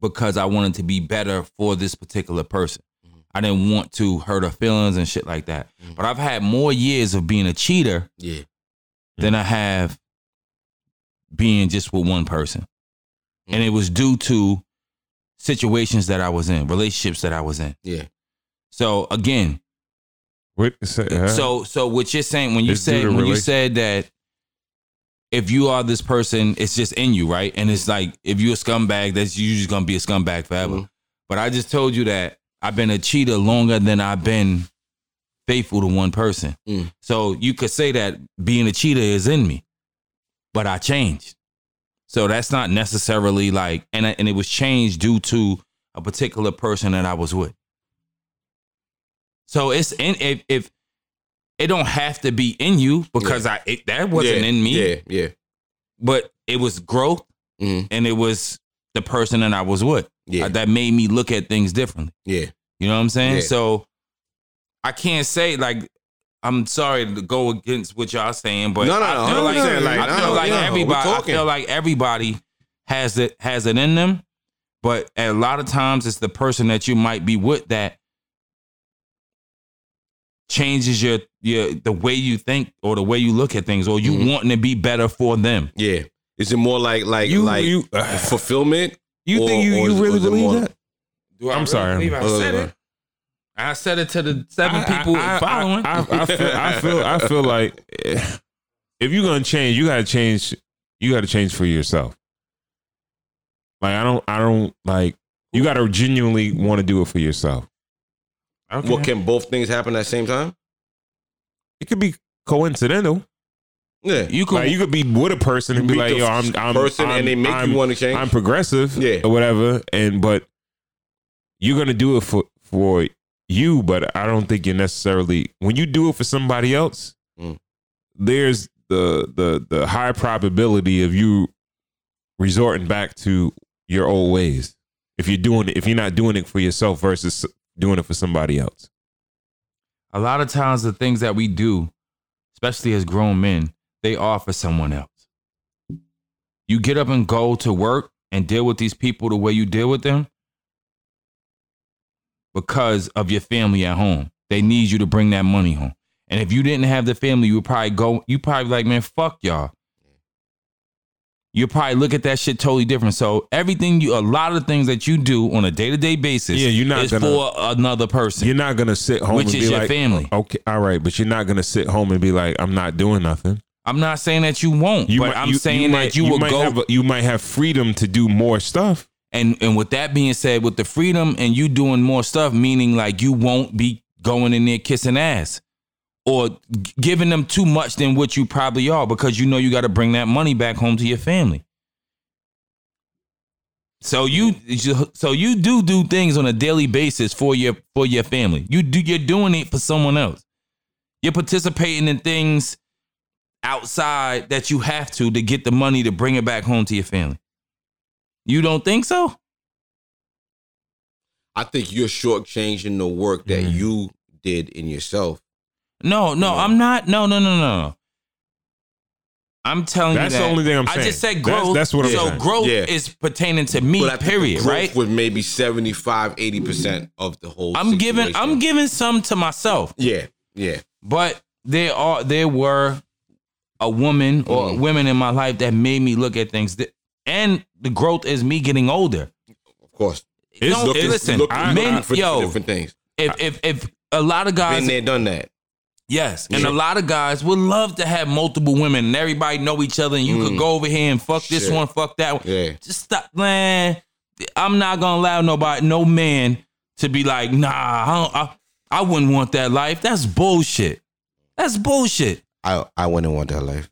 S3: because I wanted to be better for this particular person. I didn't want to hurt her feelings and shit like that.
S2: Mhm.
S3: But I've had more years of being a cheater
S2: Yeah,
S3: than I have being just with one person, and it was due to situations that I was in, relationships that I was in.
S2: yeah,
S3: So again,
S1: What? Say, huh?
S3: so so what you're saying when you
S1: It's
S3: said when you said that if you are this person, it's just in you, right? And it's like if you're a scumbag, that's you just gonna be a scumbag forever.
S2: Mhm.
S3: But I just told you that I've been a cheater longer than I've been faithful to one person.
S2: Mm.
S3: So you could say that being a cheater is in me, but I changed. So that's not necessarily like, and I, and it was changed due to a particular person that I was with. So it's in if if it don't have to be in you because I it, that wasn't
S2: yeah,
S3: in me,
S2: Yeah, yeah,
S3: but it was growth
S2: Mhm.
S3: and it was the person that I was with
S2: yeah,
S3: uh, that made me look at things differently.
S2: yeah.
S3: You know what I'm saying?
S2: Yeah.
S3: So I can't say like I'm sorry to go against what y'all saying, but
S2: No, no,
S3: I
S2: no,
S3: feel
S2: I'm
S3: like,
S2: like,
S3: I feel
S2: no,
S3: like
S2: yeah,
S3: everybody I feel like everybody has it has it in them, but a lot of times it's the person that you might be with that changes your your the way you think or the way you look at things or you
S2: Mhm.
S3: wanting to be better for them.
S2: Yeah. Is it more like like
S1: you,
S2: like
S1: you,
S2: fulfillment?
S1: you
S2: or-
S1: think you,
S2: or
S1: you
S2: is-
S1: really
S2: is it
S1: believe
S2: more-
S1: that?
S3: Do
S1: I'm
S3: really
S1: sorry.
S3: believe I said it. I said it to the seven people
S1: I, I-
S3: following.
S1: I, I, I feel, I feel, I feel like eh, if you're gonna change, you gotta change. You gotta change for yourself. Like I don't, I don't like. You gotta genuinely want to do it for yourself.
S3: Okay.
S2: What can both things happen at the same time?
S1: It could be coincidental.
S2: Yeah.
S3: you could
S1: Like you could be with a person and be like, "Yo, I'm, I'm
S2: person
S1: I'm,
S2: and they make
S1: I'm,
S2: you want to change.
S1: I'm progressive,
S2: Yeah.
S1: or whatever." And but you're gonna do it for for you, but I don't think you're necessarily when you do it for somebody else.
S2: Mm.
S1: There's the the the high probability of you resorting back to your old ways if you're doing it if you're not doing it for yourself versus doing it for somebody else.
S3: a lot of times the things that we do, especially as grown men, they are for someone else. you get up and go to work and deal with these people the way you deal with them because of your family at home. They need you to bring that money home. And if you didn't have the family, you would probably go, you probably like, man, fuck y'all. You probably look at that shit totally different. So everything you, a lot of the things that you do on a day to day basis,
S1: Yeah, you're not
S3: is
S1: gonna-
S3: for another person,
S1: You're not gonna sit home
S3: which
S1: and
S3: is
S1: be
S3: your
S1: like,
S3: family.
S1: okay, all right, but you're not gonna sit home and be like, I'm not doing nothing.
S3: I'm not saying that you won't,
S1: You
S3: but
S1: might-
S3: I'm saying
S1: might-
S3: that you, will
S1: might
S3: go.
S1: have, you might have freedom to do more stuff.
S3: and and with that being said, with the freedom and you doing more stuff, meaning like you won't be going in there kissing ass or g- giving them too much than what you probably are because you know you got to bring that money back home to your family. So you so you do do things on a daily basis for your for your family. You do you're doing it for someone else. You're participating in things outside that you have to to get the money to bring it back home to your family. You don't think so?
S2: I think you're shortchanging the work that
S1: Mm.
S2: you did in yourself.
S3: No, no, I'm not. No, no, no, no. no. I'm telling
S1: That's
S3: you
S1: that's
S3: the
S1: only thing I'm saying.
S3: I just said growth.
S1: that's what I'm
S3: so
S1: saying.
S3: growth
S2: Yeah.
S3: is pertaining to me.
S2: But I think the
S3: period.
S2: growth
S3: Right.
S2: Was maybe 75, 80 percent of the whole.
S3: I'm giving. I'm giving some to myself,
S2: Yeah, yeah.
S3: but there are there were a woman or
S2: Mhm.
S3: women in my life that made me look at things. That, and the growth is me getting older.
S2: Of course.
S1: It's
S3: Don't-
S1: looking-
S3: listen,
S2: looking,
S1: I-
S3: men,
S2: for
S3: yo,
S2: different things.
S3: if if if a lot of guys
S2: Been there, done that.
S3: Yes, and
S2: Yeah.
S3: a lot of guys would love to have multiple women, and everybody know each other, and you could
S2: Mm.
S3: go over here and fuck this one, fuck that one.
S2: Yeah.
S3: Just stop, man. I'm not gonna allow nobody, no man, to be like, nah, I, don't, I, I wouldn't want that life. That's bullshit. That's bullshit.
S2: I I wouldn't want that life.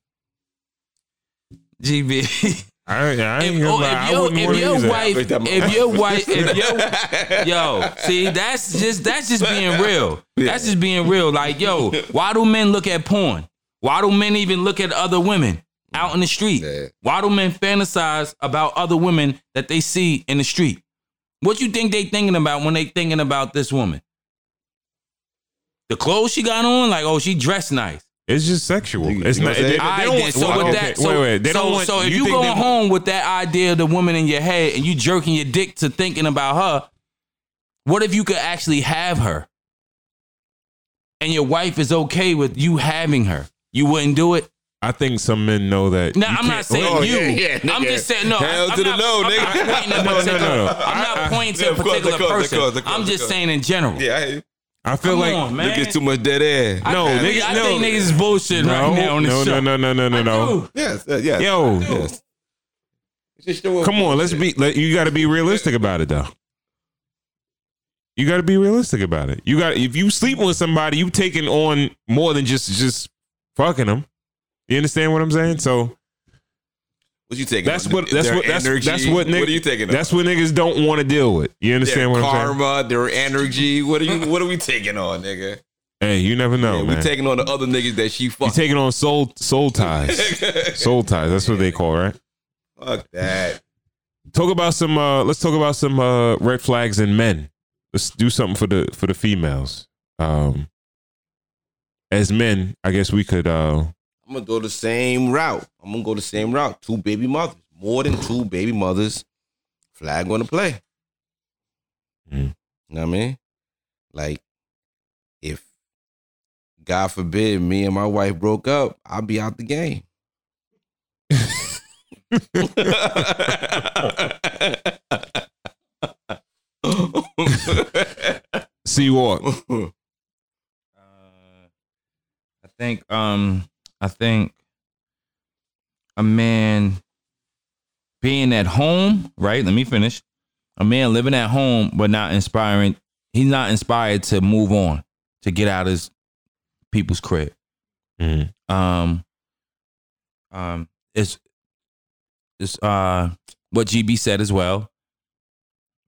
S3: GB.
S1: I, I ain't
S3: if,
S1: gonna
S3: oh, if, your,
S1: wouldn't
S3: if
S1: want
S3: your
S1: either.
S3: wife,
S2: that-
S3: if your wife, if your yo, see, that's just that's just being real. That's just being real. Like, yo, why do men look at porn? Why do men even look at other women out in the street?
S2: Yeah.
S3: Why do men fantasize about other women that they see in the street? What you think they thinking about when they thinking about this woman? The clothes she got on, like, oh, she dressed nice.
S1: It's just sexual.
S2: You-
S1: It's
S2: you
S1: not. They, they
S3: All right,
S1: don't want.
S3: so
S1: well,
S3: with
S1: okay,
S3: that, so,
S1: wait, wait. They
S3: so,
S1: don't want.
S3: so if
S1: you
S3: you,
S1: think
S3: going
S1: they-
S3: home with that idea of the woman in your head and you jerking your dick to thinking about her, what if you could actually have her? And your wife is okay with you having her. You wouldn't do it?
S1: I think some men know that.
S3: No, I'm not saying
S2: Oh,
S3: you.
S2: yeah, yeah,
S3: I'm
S2: nigga.
S3: just saying no.
S2: Hell
S3: I'm
S2: to the
S3: not,
S2: no,
S3: I'm
S2: nigga.
S3: Not pointing
S1: No, no, no, no.
S3: I'm not
S1: I- I-
S3: pointing to
S2: Yeah,
S3: a
S2: of course, of
S3: particular
S2: course,
S3: person.
S2: course, course,
S3: I'm just
S2: course.
S3: saying in general.
S2: Yeah.
S1: I feel
S3: Come
S1: like
S3: on, man.
S2: Look, it's too much dead air.
S1: No,
S3: I,
S1: nigga,
S3: I
S1: no.
S3: think niggas is bullshit
S1: no,
S3: right now on the
S1: no,
S3: show.
S1: no, no, no, no, no, no.
S2: Yes, uh, yes.
S1: Yo,
S2: Yes. Just show up
S1: come on, let's be. Let, you got to be realistic about it, though. You got to be realistic about it. You got if you sleeping with somebody, you taking on more than just just fucking them. You understand what I'm saying? So
S2: What you taking?
S1: that's
S2: on?
S1: what that's
S2: Their
S1: what that's,
S2: energy?
S1: that's what niggas,
S2: What are you taking? on?
S1: That's what niggas don't want to deal with. You
S2: their
S1: understand what I'm saying?
S2: karma, their energy. What are you? What are we taking on, nigga?
S1: Hey, you never know,
S2: Yeah,
S1: man.
S2: we taking on the other niggas that she
S1: you
S2: fucked.
S1: taking on soul soul ties. soul ties. That's what they call, right?
S2: Fuck that.
S1: Talk about some. uh Let's talk about some uh red flags in men. Let's do something for the for the females. Um, as men, I guess we could. uh
S2: I'm gonna go the same route. I'm gonna go the same route. Two baby mothers, more than two baby mothers. Flag on the play.
S1: Mm.
S2: You know what I mean? Like, if God forbid me and my wife broke up, I'll be out the game.
S1: See what?
S3: Uh, I think um I think a man being at home, right? Let me finish. A man living at home but not inspiring. He's not inspired to move on, to get out of his people's crib.
S1: Mhm.
S3: Um um it's it's uh what GB said as well.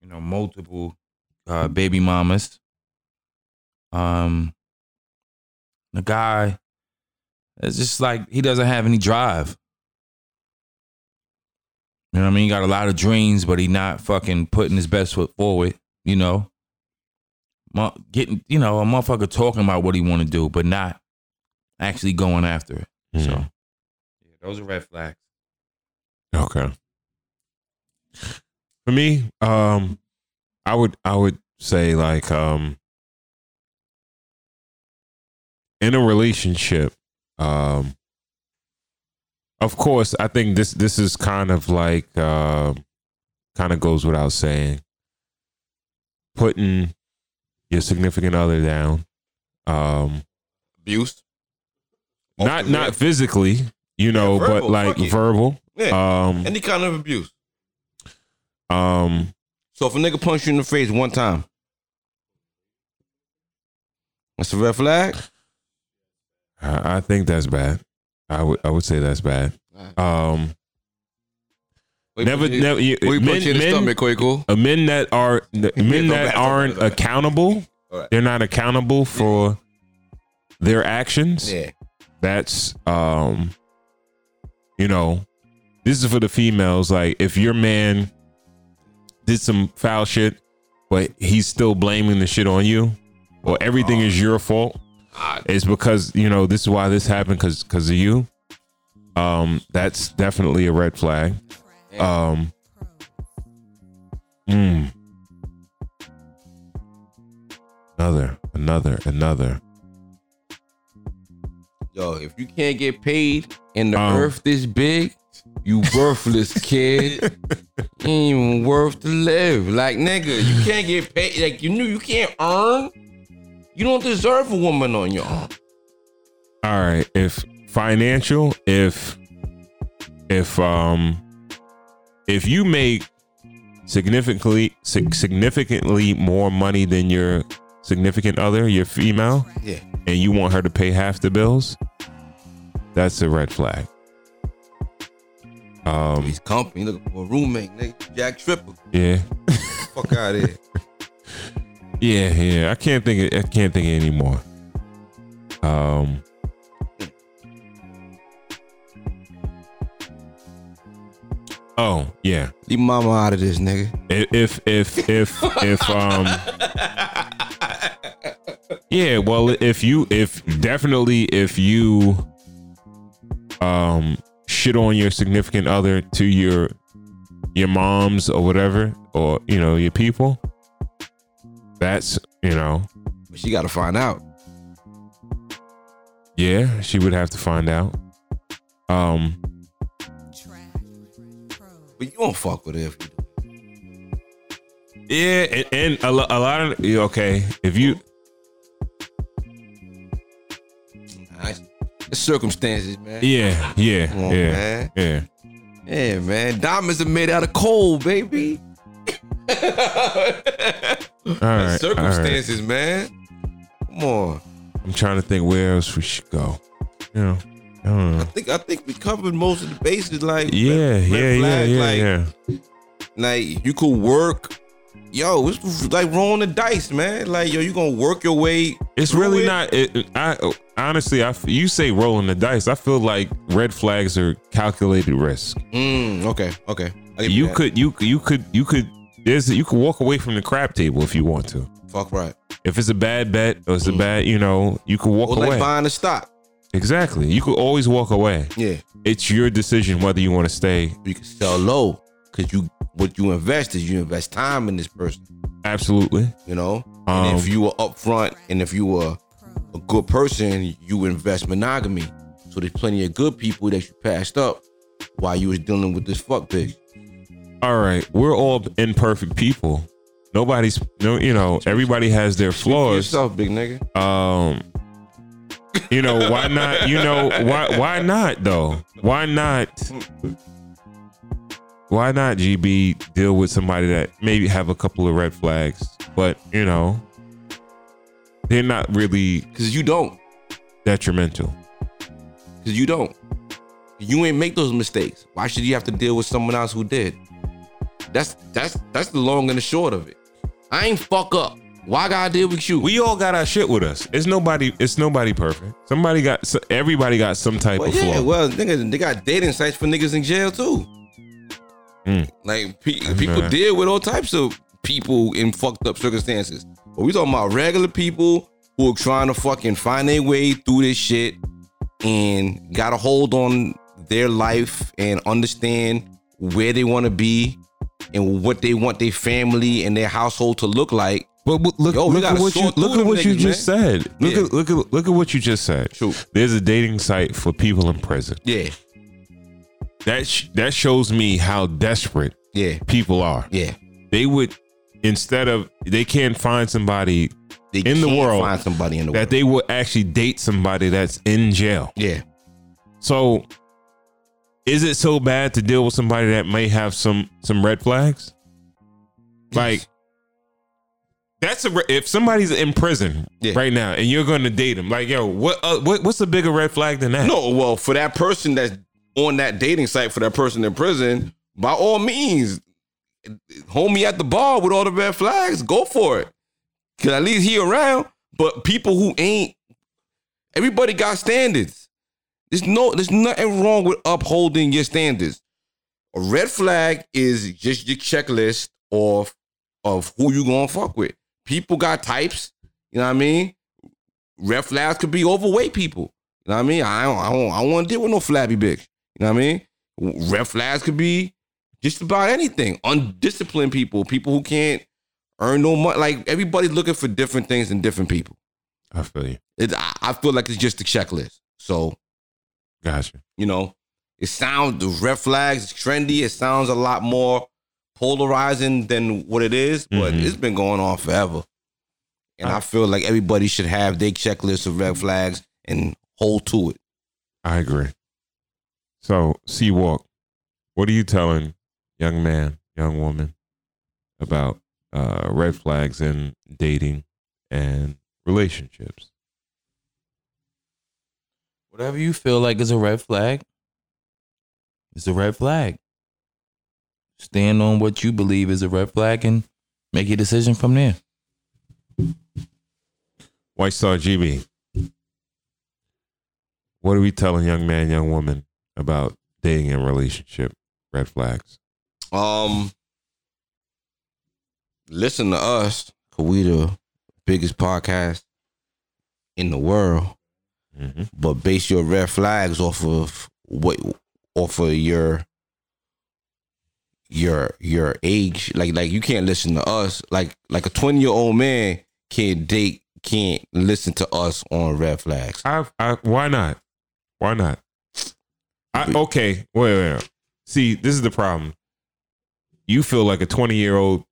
S3: You know, multiple uh baby mamas. Um the guy it's just like he doesn't have any drive. You know what I mean? He got a lot of dreams, but he not fucking putting his best foot forward, you know. Getting, you know, a motherfucker talking about what he want to do, but not actually going after it. So,
S1: Mhm.
S3: yeah, those are red flags.
S1: Okay. For me, um, I would I would say like um in a relationship, um of course I think this this is kind of like uh, kind of goes without saying. Putting your significant other down. Um
S2: Abuse. Off
S1: not not physically, you know,
S2: verbal,
S1: but like verbal.
S2: Yeah.
S1: Um
S2: Any kind of abuse.
S1: um
S2: So if a nigga punch you in the face one time, that's a red flag.
S1: I I think that's bad. I would I would say that's bad. Um, never, never. You,
S2: We
S1: men,
S2: you in the
S1: men-
S2: stomach, quick, cool.
S1: uh, men that are men that aren't accountable.
S2: Right.
S1: They're not accountable for their actions.
S2: Yeah.
S1: That's um, you know, this is for the females. Like if your man did some foul shit, but he's still blaming the shit on you, or everything is your fault. It's because you know this is why this happened because because of you. Um, that's definitely a red flag. Um, mm. another, another, another.
S2: Yo, if you can't get paid and the
S1: Um.
S2: earth this big, you worthless kid. you ain't even worth to live. Like nigga, you can't get paid. Like you knew you can't earn. You don't deserve a woman on your arm.
S1: All right, if financial, if if um if you make significantly significantly more money than your significant other, your female,
S2: Yeah.
S1: and you want her to pay half the bills, that's a red flag. Um,
S2: He's company looking for a roommate, nigga. Jack Tripper.
S1: yeah,
S2: Fuck out of here.
S1: yeah, yeah. I can't think. Of, I can't think of any more. Um. Oh yeah.
S2: Leave mama out of this, nigga.
S1: If If if if if um. Yeah, well, if you if definitely if you um shit on your significant other to your your moms or whatever or you know your people, that's you know
S2: she gotta find out.
S1: yeah she would have to find out. Um,
S2: But you don't fuck with her if you do.
S1: yeah, and, and a, lo- a lot of okay if you
S2: Nice. Circumstances, man.
S1: yeah yeah
S2: on,
S1: yeah
S2: man.
S1: yeah
S2: Yeah, man. Diamonds are made out of coal, baby.
S1: all right all right.
S2: circumstances, man. Come on.
S1: I'm trying to think where else we should go. You know, I.
S2: I think I think we covered most of the bases. Like
S1: Yeah,
S2: red-
S1: yeah, yeah,
S2: flag,
S1: yeah,
S2: like,
S1: yeah.
S2: Like you could work. Yo, it's like rolling the dice, man. Like yo, you gonna work your way.
S1: It's really
S2: it.
S1: not. It, I honestly, I you say rolling the dice. I feel like red flags are calculated risk.
S2: Mm, okay, okay.
S1: You could, you you could, you could. There's you can walk away from the crap table if you want to.
S2: fuck right.
S1: If it's a bad bet or it's a bad, you know, you can walk
S2: Or like
S1: away.
S2: buying a stock.
S1: Exactly. You could always walk away.
S2: Yeah,
S1: It's your decision whether you want to stay.
S2: you can sell low because you what you invest is you invest time in this person.
S1: Absolutely.
S2: You know,
S1: Um,
S2: and if you were upfront and if you were a good person, you invest monogamy. So there's plenty of good people that you passed up while you was dealing with this fuck bitch.
S1: All right, we're all imperfect people. Nobody's no, you know, everybody has their flaws.
S2: yourself, big nigga.
S1: Um, you know, why not? You know, why why not though? Why not? Why not GB deal with somebody that maybe have a couple of red flags, but you know, they're not really
S2: Cause you don't.
S1: detrimental.
S2: Cause you don't. You ain't make those mistakes. Why should you have to deal with someone else who did? That's that's that's the long and the short of it. I ain't fuck up. Why I gotta deal with you?
S1: We all got our shit with us. It's nobody. It's nobody perfect. Somebody got. so- Everybody got some type
S2: well,
S1: of
S2: yeah,
S1: flaw.
S2: well, niggas, they got dating sites for niggas in jail too.
S1: Mm.
S2: Like pe- people
S1: bad.
S2: deal with all types of people in fucked up circumstances. But we talking about regular people who are trying to fucking find their way through this shit and got a hold on their life and understand where they want to be and what they want their family and their household to look like.
S1: But, but look,
S2: Yo,
S1: look at what you look at what you just
S2: man.
S1: said. Look
S2: Yeah.
S1: at look at look at what you just said.
S2: True.
S1: There's a dating site for people in prison.
S2: Yeah,
S1: That sh- that shows me how desperate
S2: yeah,
S1: people are.
S2: yeah.
S1: They would instead of they can't find somebody
S2: They
S1: In the world
S2: find somebody in the
S1: that
S2: world.
S1: they would actually date somebody that's in jail.
S2: yeah,
S1: So is it so bad to deal with somebody that may have some some red flags? Like that's a if somebody's in prison
S2: Yeah.
S1: right now and you're going to date him, like yo, what, uh, what what's a bigger red flag than that?
S2: No, well, for that person that's on that dating site, for that person in prison, by all means, homie at the bar with all the red flags, go for it. Cause at least he around. But people who ain't, everybody got standards. There's no, there's nothing wrong with upholding your standards. A red flag is just your checklist of of who you gonna fuck with. People got types. You know what I mean? Red flags could be overweight people. You know what I mean? I don't, I don't, I don't want to deal with no flabby bitch. You know what I mean? Red flags could be just about anything. Undisciplined people, people who can't earn no money. Like everybody's looking for different things in different people.
S1: I feel you.
S2: It, I, I feel like it's just a checklist. So
S1: Gotcha.
S2: you know, it sounds the red flags. It's trendy. It sounds a lot more polarizing than what it is, but
S1: Mhm.
S2: it's been going on forever. And I feel like everybody should have their checklist of red flags and hold to it.
S1: I agree. So, Seawalk, what are you telling young man, young woman about uh, red flags in dating and relationships?
S3: Whatever you feel like is a red flag, it's a red flag. Stand on what you believe is a red flag and make your decision from there.
S1: White Star GB. What are we telling young man, young woman about dating and relationship red flags?
S2: Um, listen to us, cause we the biggest podcast in the world.
S1: Mm-hmm.
S2: But base your red flags off of what, off of your, your, your age. Like, like you can't listen to us. Like, like a twenty year old man can't date, can't listen to us on red flags.
S1: I, I, why not? Why not? I, okay, wait, wait, wait. See, this is the problem. You feel like a 20 year old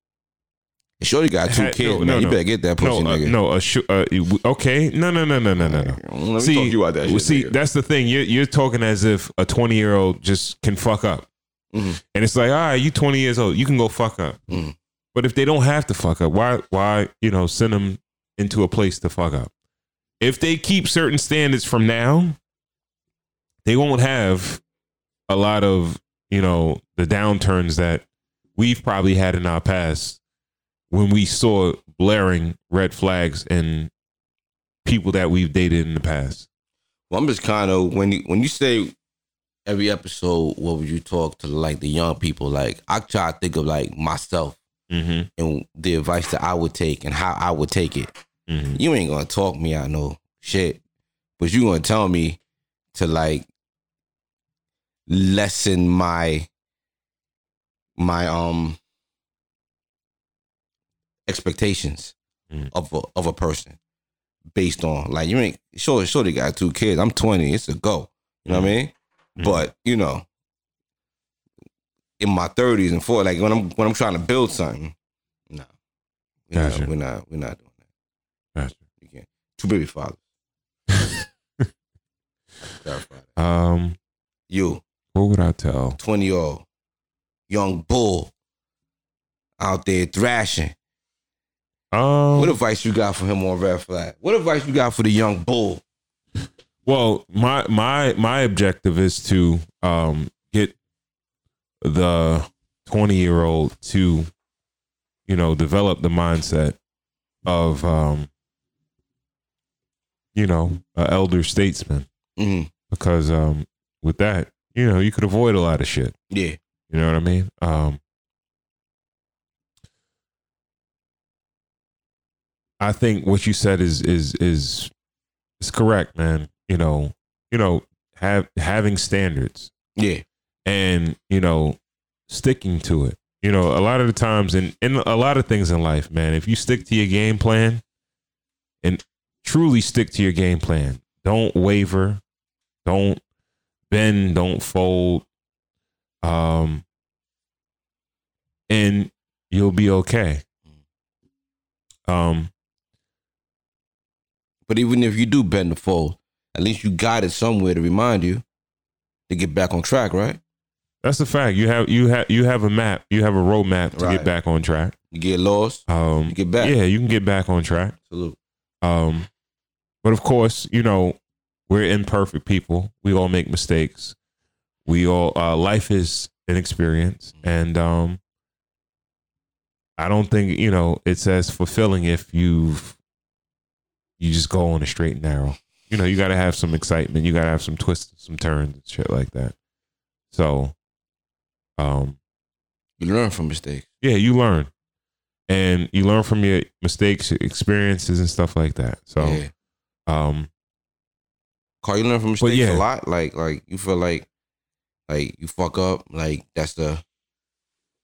S2: Shorty got two kids,
S1: no,
S2: man.
S1: no,
S2: you
S1: no.
S2: better get that
S1: no,
S2: pussy,
S1: uh,
S2: nigga.
S1: no, a sh- uh, okay, no, no, no, no, no, no, no.
S2: Let me
S1: See,
S2: talk you about that shit,
S1: see,
S2: nigga.
S1: that's the thing. You're you're talking as if a 20 year old just can fuck up,
S2: Mhm.
S1: and it's like, all right, you 20 years old, you can go fuck up.
S2: Mhm.
S1: But if they don't have to fuck up, why why you know send them into a place to fuck up? If they keep certain standards from now, they won't have a lot of you know the downturns that we've probably had in our past when we saw blaring red flags in people that we've dated in the past.
S2: Well, I'm just kind of when you when you say every episode, what would you talk to like the young people? Like I try to think of like myself
S1: Mm-hmm.
S2: and the advice that I would take and how I would take it.
S1: Mm-hmm.
S2: You ain't gonna talk me out no shit, but you gonna tell me to like lessen my my um expectations
S1: Mm.
S2: of a of a person based on like you ain't sure sure they got two kids. I'm 20, it's a go. You know what I mean?
S1: Mhm.
S2: But you know, in my 30s and 40, like when I'm when I'm trying to build something, no, we're,
S1: Gotcha.
S2: not, we're not we're not doing that.
S1: Gotcha.
S2: You can't. Two baby fathers.
S1: Um,
S2: You,
S1: what would I tell?
S2: 20 year old, young bull, out there thrashing.
S1: Um,
S2: What advice you got for him on red flag? What advice you got for the young bull?
S1: Well, my my my objective is to um get the 20 year old to you know develop the mindset of um you know an elder statesman
S2: hmm
S1: because um with that you know you could avoid a lot of shit
S2: Yeah.
S1: you know what i mean um i think what you said is is is is correct man you know you know have having standards
S2: Yeah.
S1: and you know sticking to it. You know, a lot of the times in in a lot of things in life, man, if you stick to your game plan and truly stick to your game plan, don't waver, don't bend, don't fold. Um and you'll be okay. Um
S2: But even if you do bend the fold, at least you got it somewhere to remind you to get back on track, right?
S1: That's a fact. You have you have you have a map. You have a roadmap to
S2: Right.
S1: get back on track.
S2: You get lost,
S1: Um,
S2: you get back.
S1: yeah, you can get back on track.
S2: Salute.
S1: Um, but of course, you know we're imperfect people. We all make mistakes. We all uh, life is an experience, and um, I don't think you know it's as fulfilling if you've you just go on a straight and narrow. You know, you got to have some excitement. You got to have some twists, some turns, and shit like that. So, um,
S2: You learn from mistakes.
S1: yeah, you learn, and you learn from your mistakes, your experiences, and stuff like that. So,
S2: yeah.
S1: um,
S2: Carl, you learn from mistakes
S1: yeah.
S2: a lot. Like, like you feel like, like you fuck up. Like that's the,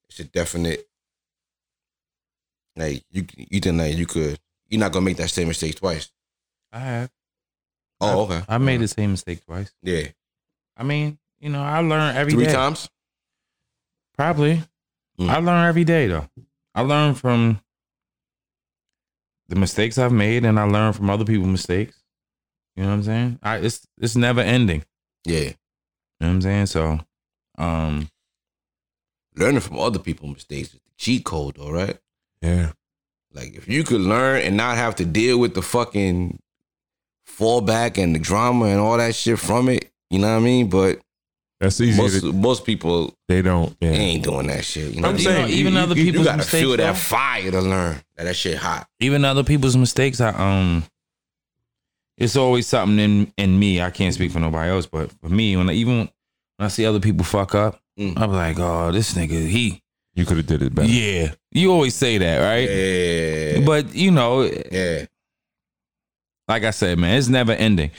S2: it's a definite. Like you, you think like you could, you're not gonna make that same mistake twice.
S3: I have.
S2: Oh, okay.
S3: I made the same mistake twice.
S2: Yeah,
S3: I mean, you know, I learn every
S2: three times.
S3: Probably.
S2: Mm.
S3: I learn every day though. I learn from the mistakes I've made and I learn from other people's mistakes. You know what I'm saying? I it's it's never ending.
S2: Yeah,
S3: You know what I'm saying? So um
S2: learning from other people's mistakes is the cheat code, all right?
S1: yeah,
S2: Like if you could learn and not have to deal with the fucking fallback and the drama and all that shit from it, you know what I mean? But
S1: that's easy.
S2: most
S1: to,
S2: most people
S1: they don't. Yeah,
S2: ain't doing that shit. You know what
S1: I'm
S2: what
S3: you know,
S1: saying,
S3: even
S1: you-
S3: other
S1: you- you
S3: people's
S2: You gotta
S3: mistakes.
S2: feel that fire to learn that that shit hot.
S3: even other people's mistakes, I um it's always something in in me. I can't speak for nobody else, but for me, when I, even when I see other people fuck up,
S2: Mm.
S3: I'm like, oh, this nigga, he
S1: you could have did it better.
S3: Yeah. You always say that, right?
S2: Yeah,
S3: But you know,
S2: yeah,
S3: like I said, man, it's never ending.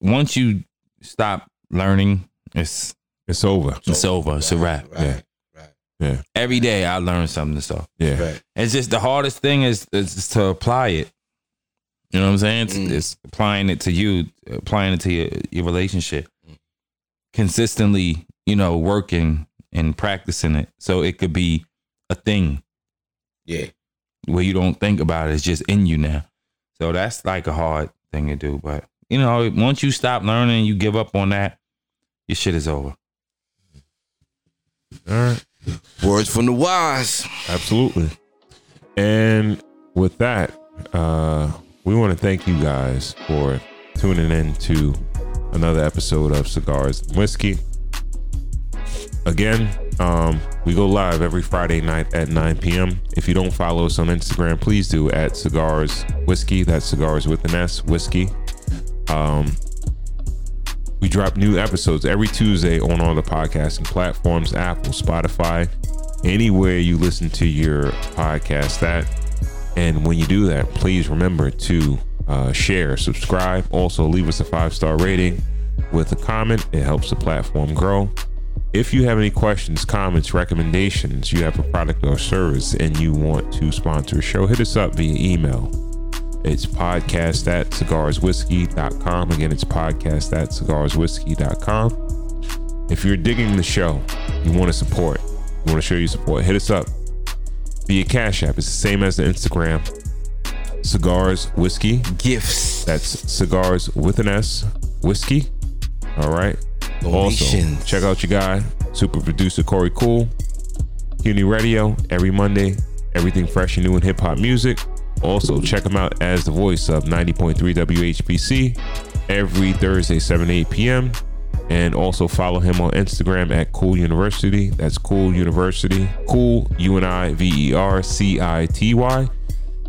S3: Once you stop learning, it's
S1: It's over.
S3: it's over. It's a wrap.
S2: Right,
S1: Yeah.
S2: right,
S1: Yeah,
S3: Every day I learn something. So
S1: yeah,
S2: right.
S3: it's just the hardest thing is is to apply it. You know what I'm saying? It's,
S2: Mm.
S3: it's applying it to you, applying it to your your relationship, consistently. You know, working and practicing it so it could be a thing.
S2: Yeah,
S3: where you don't think about it. It's just in you now. So that's like a hard thing to do. But you know, once you stop learning, you give up on that, your shit is over.
S1: All right,
S2: words from the wise.
S1: absolutely. And with that, uh, we want to thank you guys for tuning in to another episode of Cigars and Whiskey. Again, um, we go live every Friday night at 9 p.m. If you don't follow us on Instagram, please do at Cigars Whiskey. That's Cigars with an S, Whiskey. Um, we drop new episodes every Tuesday on all the podcasting platforms Apple, Spotify, anywhere you listen to your podcast That And when you do that, please remember to uh, share, subscribe, also leave us a five star rating with a comment. It helps the platform grow. If you have any questions, comments, recommendations, you have a product or service, and you want to sponsor a show, hit us up via email. It's podcast at cigarswhiskey.com. Again, it's podcast at cigarswhiskey.com. If you're digging the show, you want to support, you want to show your support, hit us up via Cash App. It's the same as the Instagram. Cigars Whiskey.
S2: Gifts.
S1: That's cigars with an S, whiskey. All right. Also, check out your guy, super producer Corey Cool. CUNY Radio every Monday. Everything fresh and new in hip hop music. Also, check him out as the voice of 90.3 WHBC every Thursday, 7 8 p.m. And also follow him on Instagram at Cool University. That's Cool University. Cool U N I V E R C I T Y.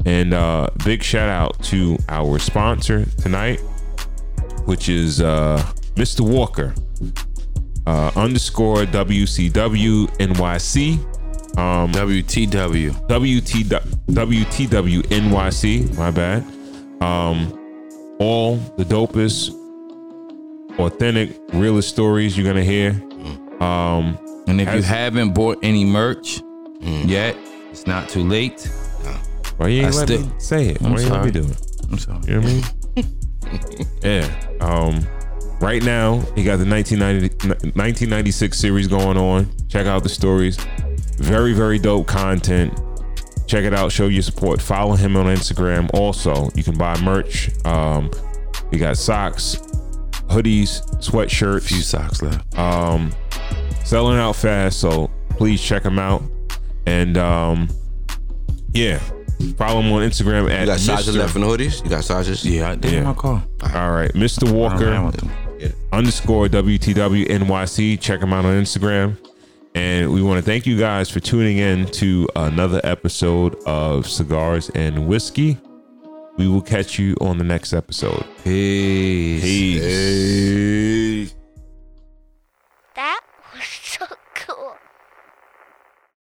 S1: And uh, big shout out to our sponsor tonight, which is uh, Mr. Walker uh, underscore WCW NYC. Um,
S3: WTW.
S1: WT, WTW NYC, my bad. Um, all the dopest, authentic, realest stories you're gonna hear. Um,
S3: And if you haven't bought any merch yet, it's not too late.
S1: Why you ain't
S3: I
S1: let
S3: still-
S1: me say it?
S3: I'm
S1: Why you let me
S3: sorry.
S1: do it?
S3: I'm sorry.
S1: You know what I mean? yeah. Um, right now, he got the 1990, 1996 series going on. Check out the stories. Very, very dope content. Check it out. Show your support. Follow him on Instagram. Also, you can buy merch. Um, we got socks, hoodies, sweatshirts.
S3: Few socks left.
S1: Um, selling out fast, so please check him out. And um, yeah, follow him on Instagram at
S2: You got sizes
S1: Mr.
S2: left in the hoodies? You got sizes?
S3: Yeah, I did
S1: Yeah.
S3: my car.
S1: All right, Mr.
S3: I don't
S1: Walker
S3: mind
S1: underscore WTW NYC. Check him out on Instagram. And we want to thank you guys for tuning in to another episode of Cigars and Whiskey. We will catch you on the next episode.
S3: Peace.
S1: Peace.
S2: Hey.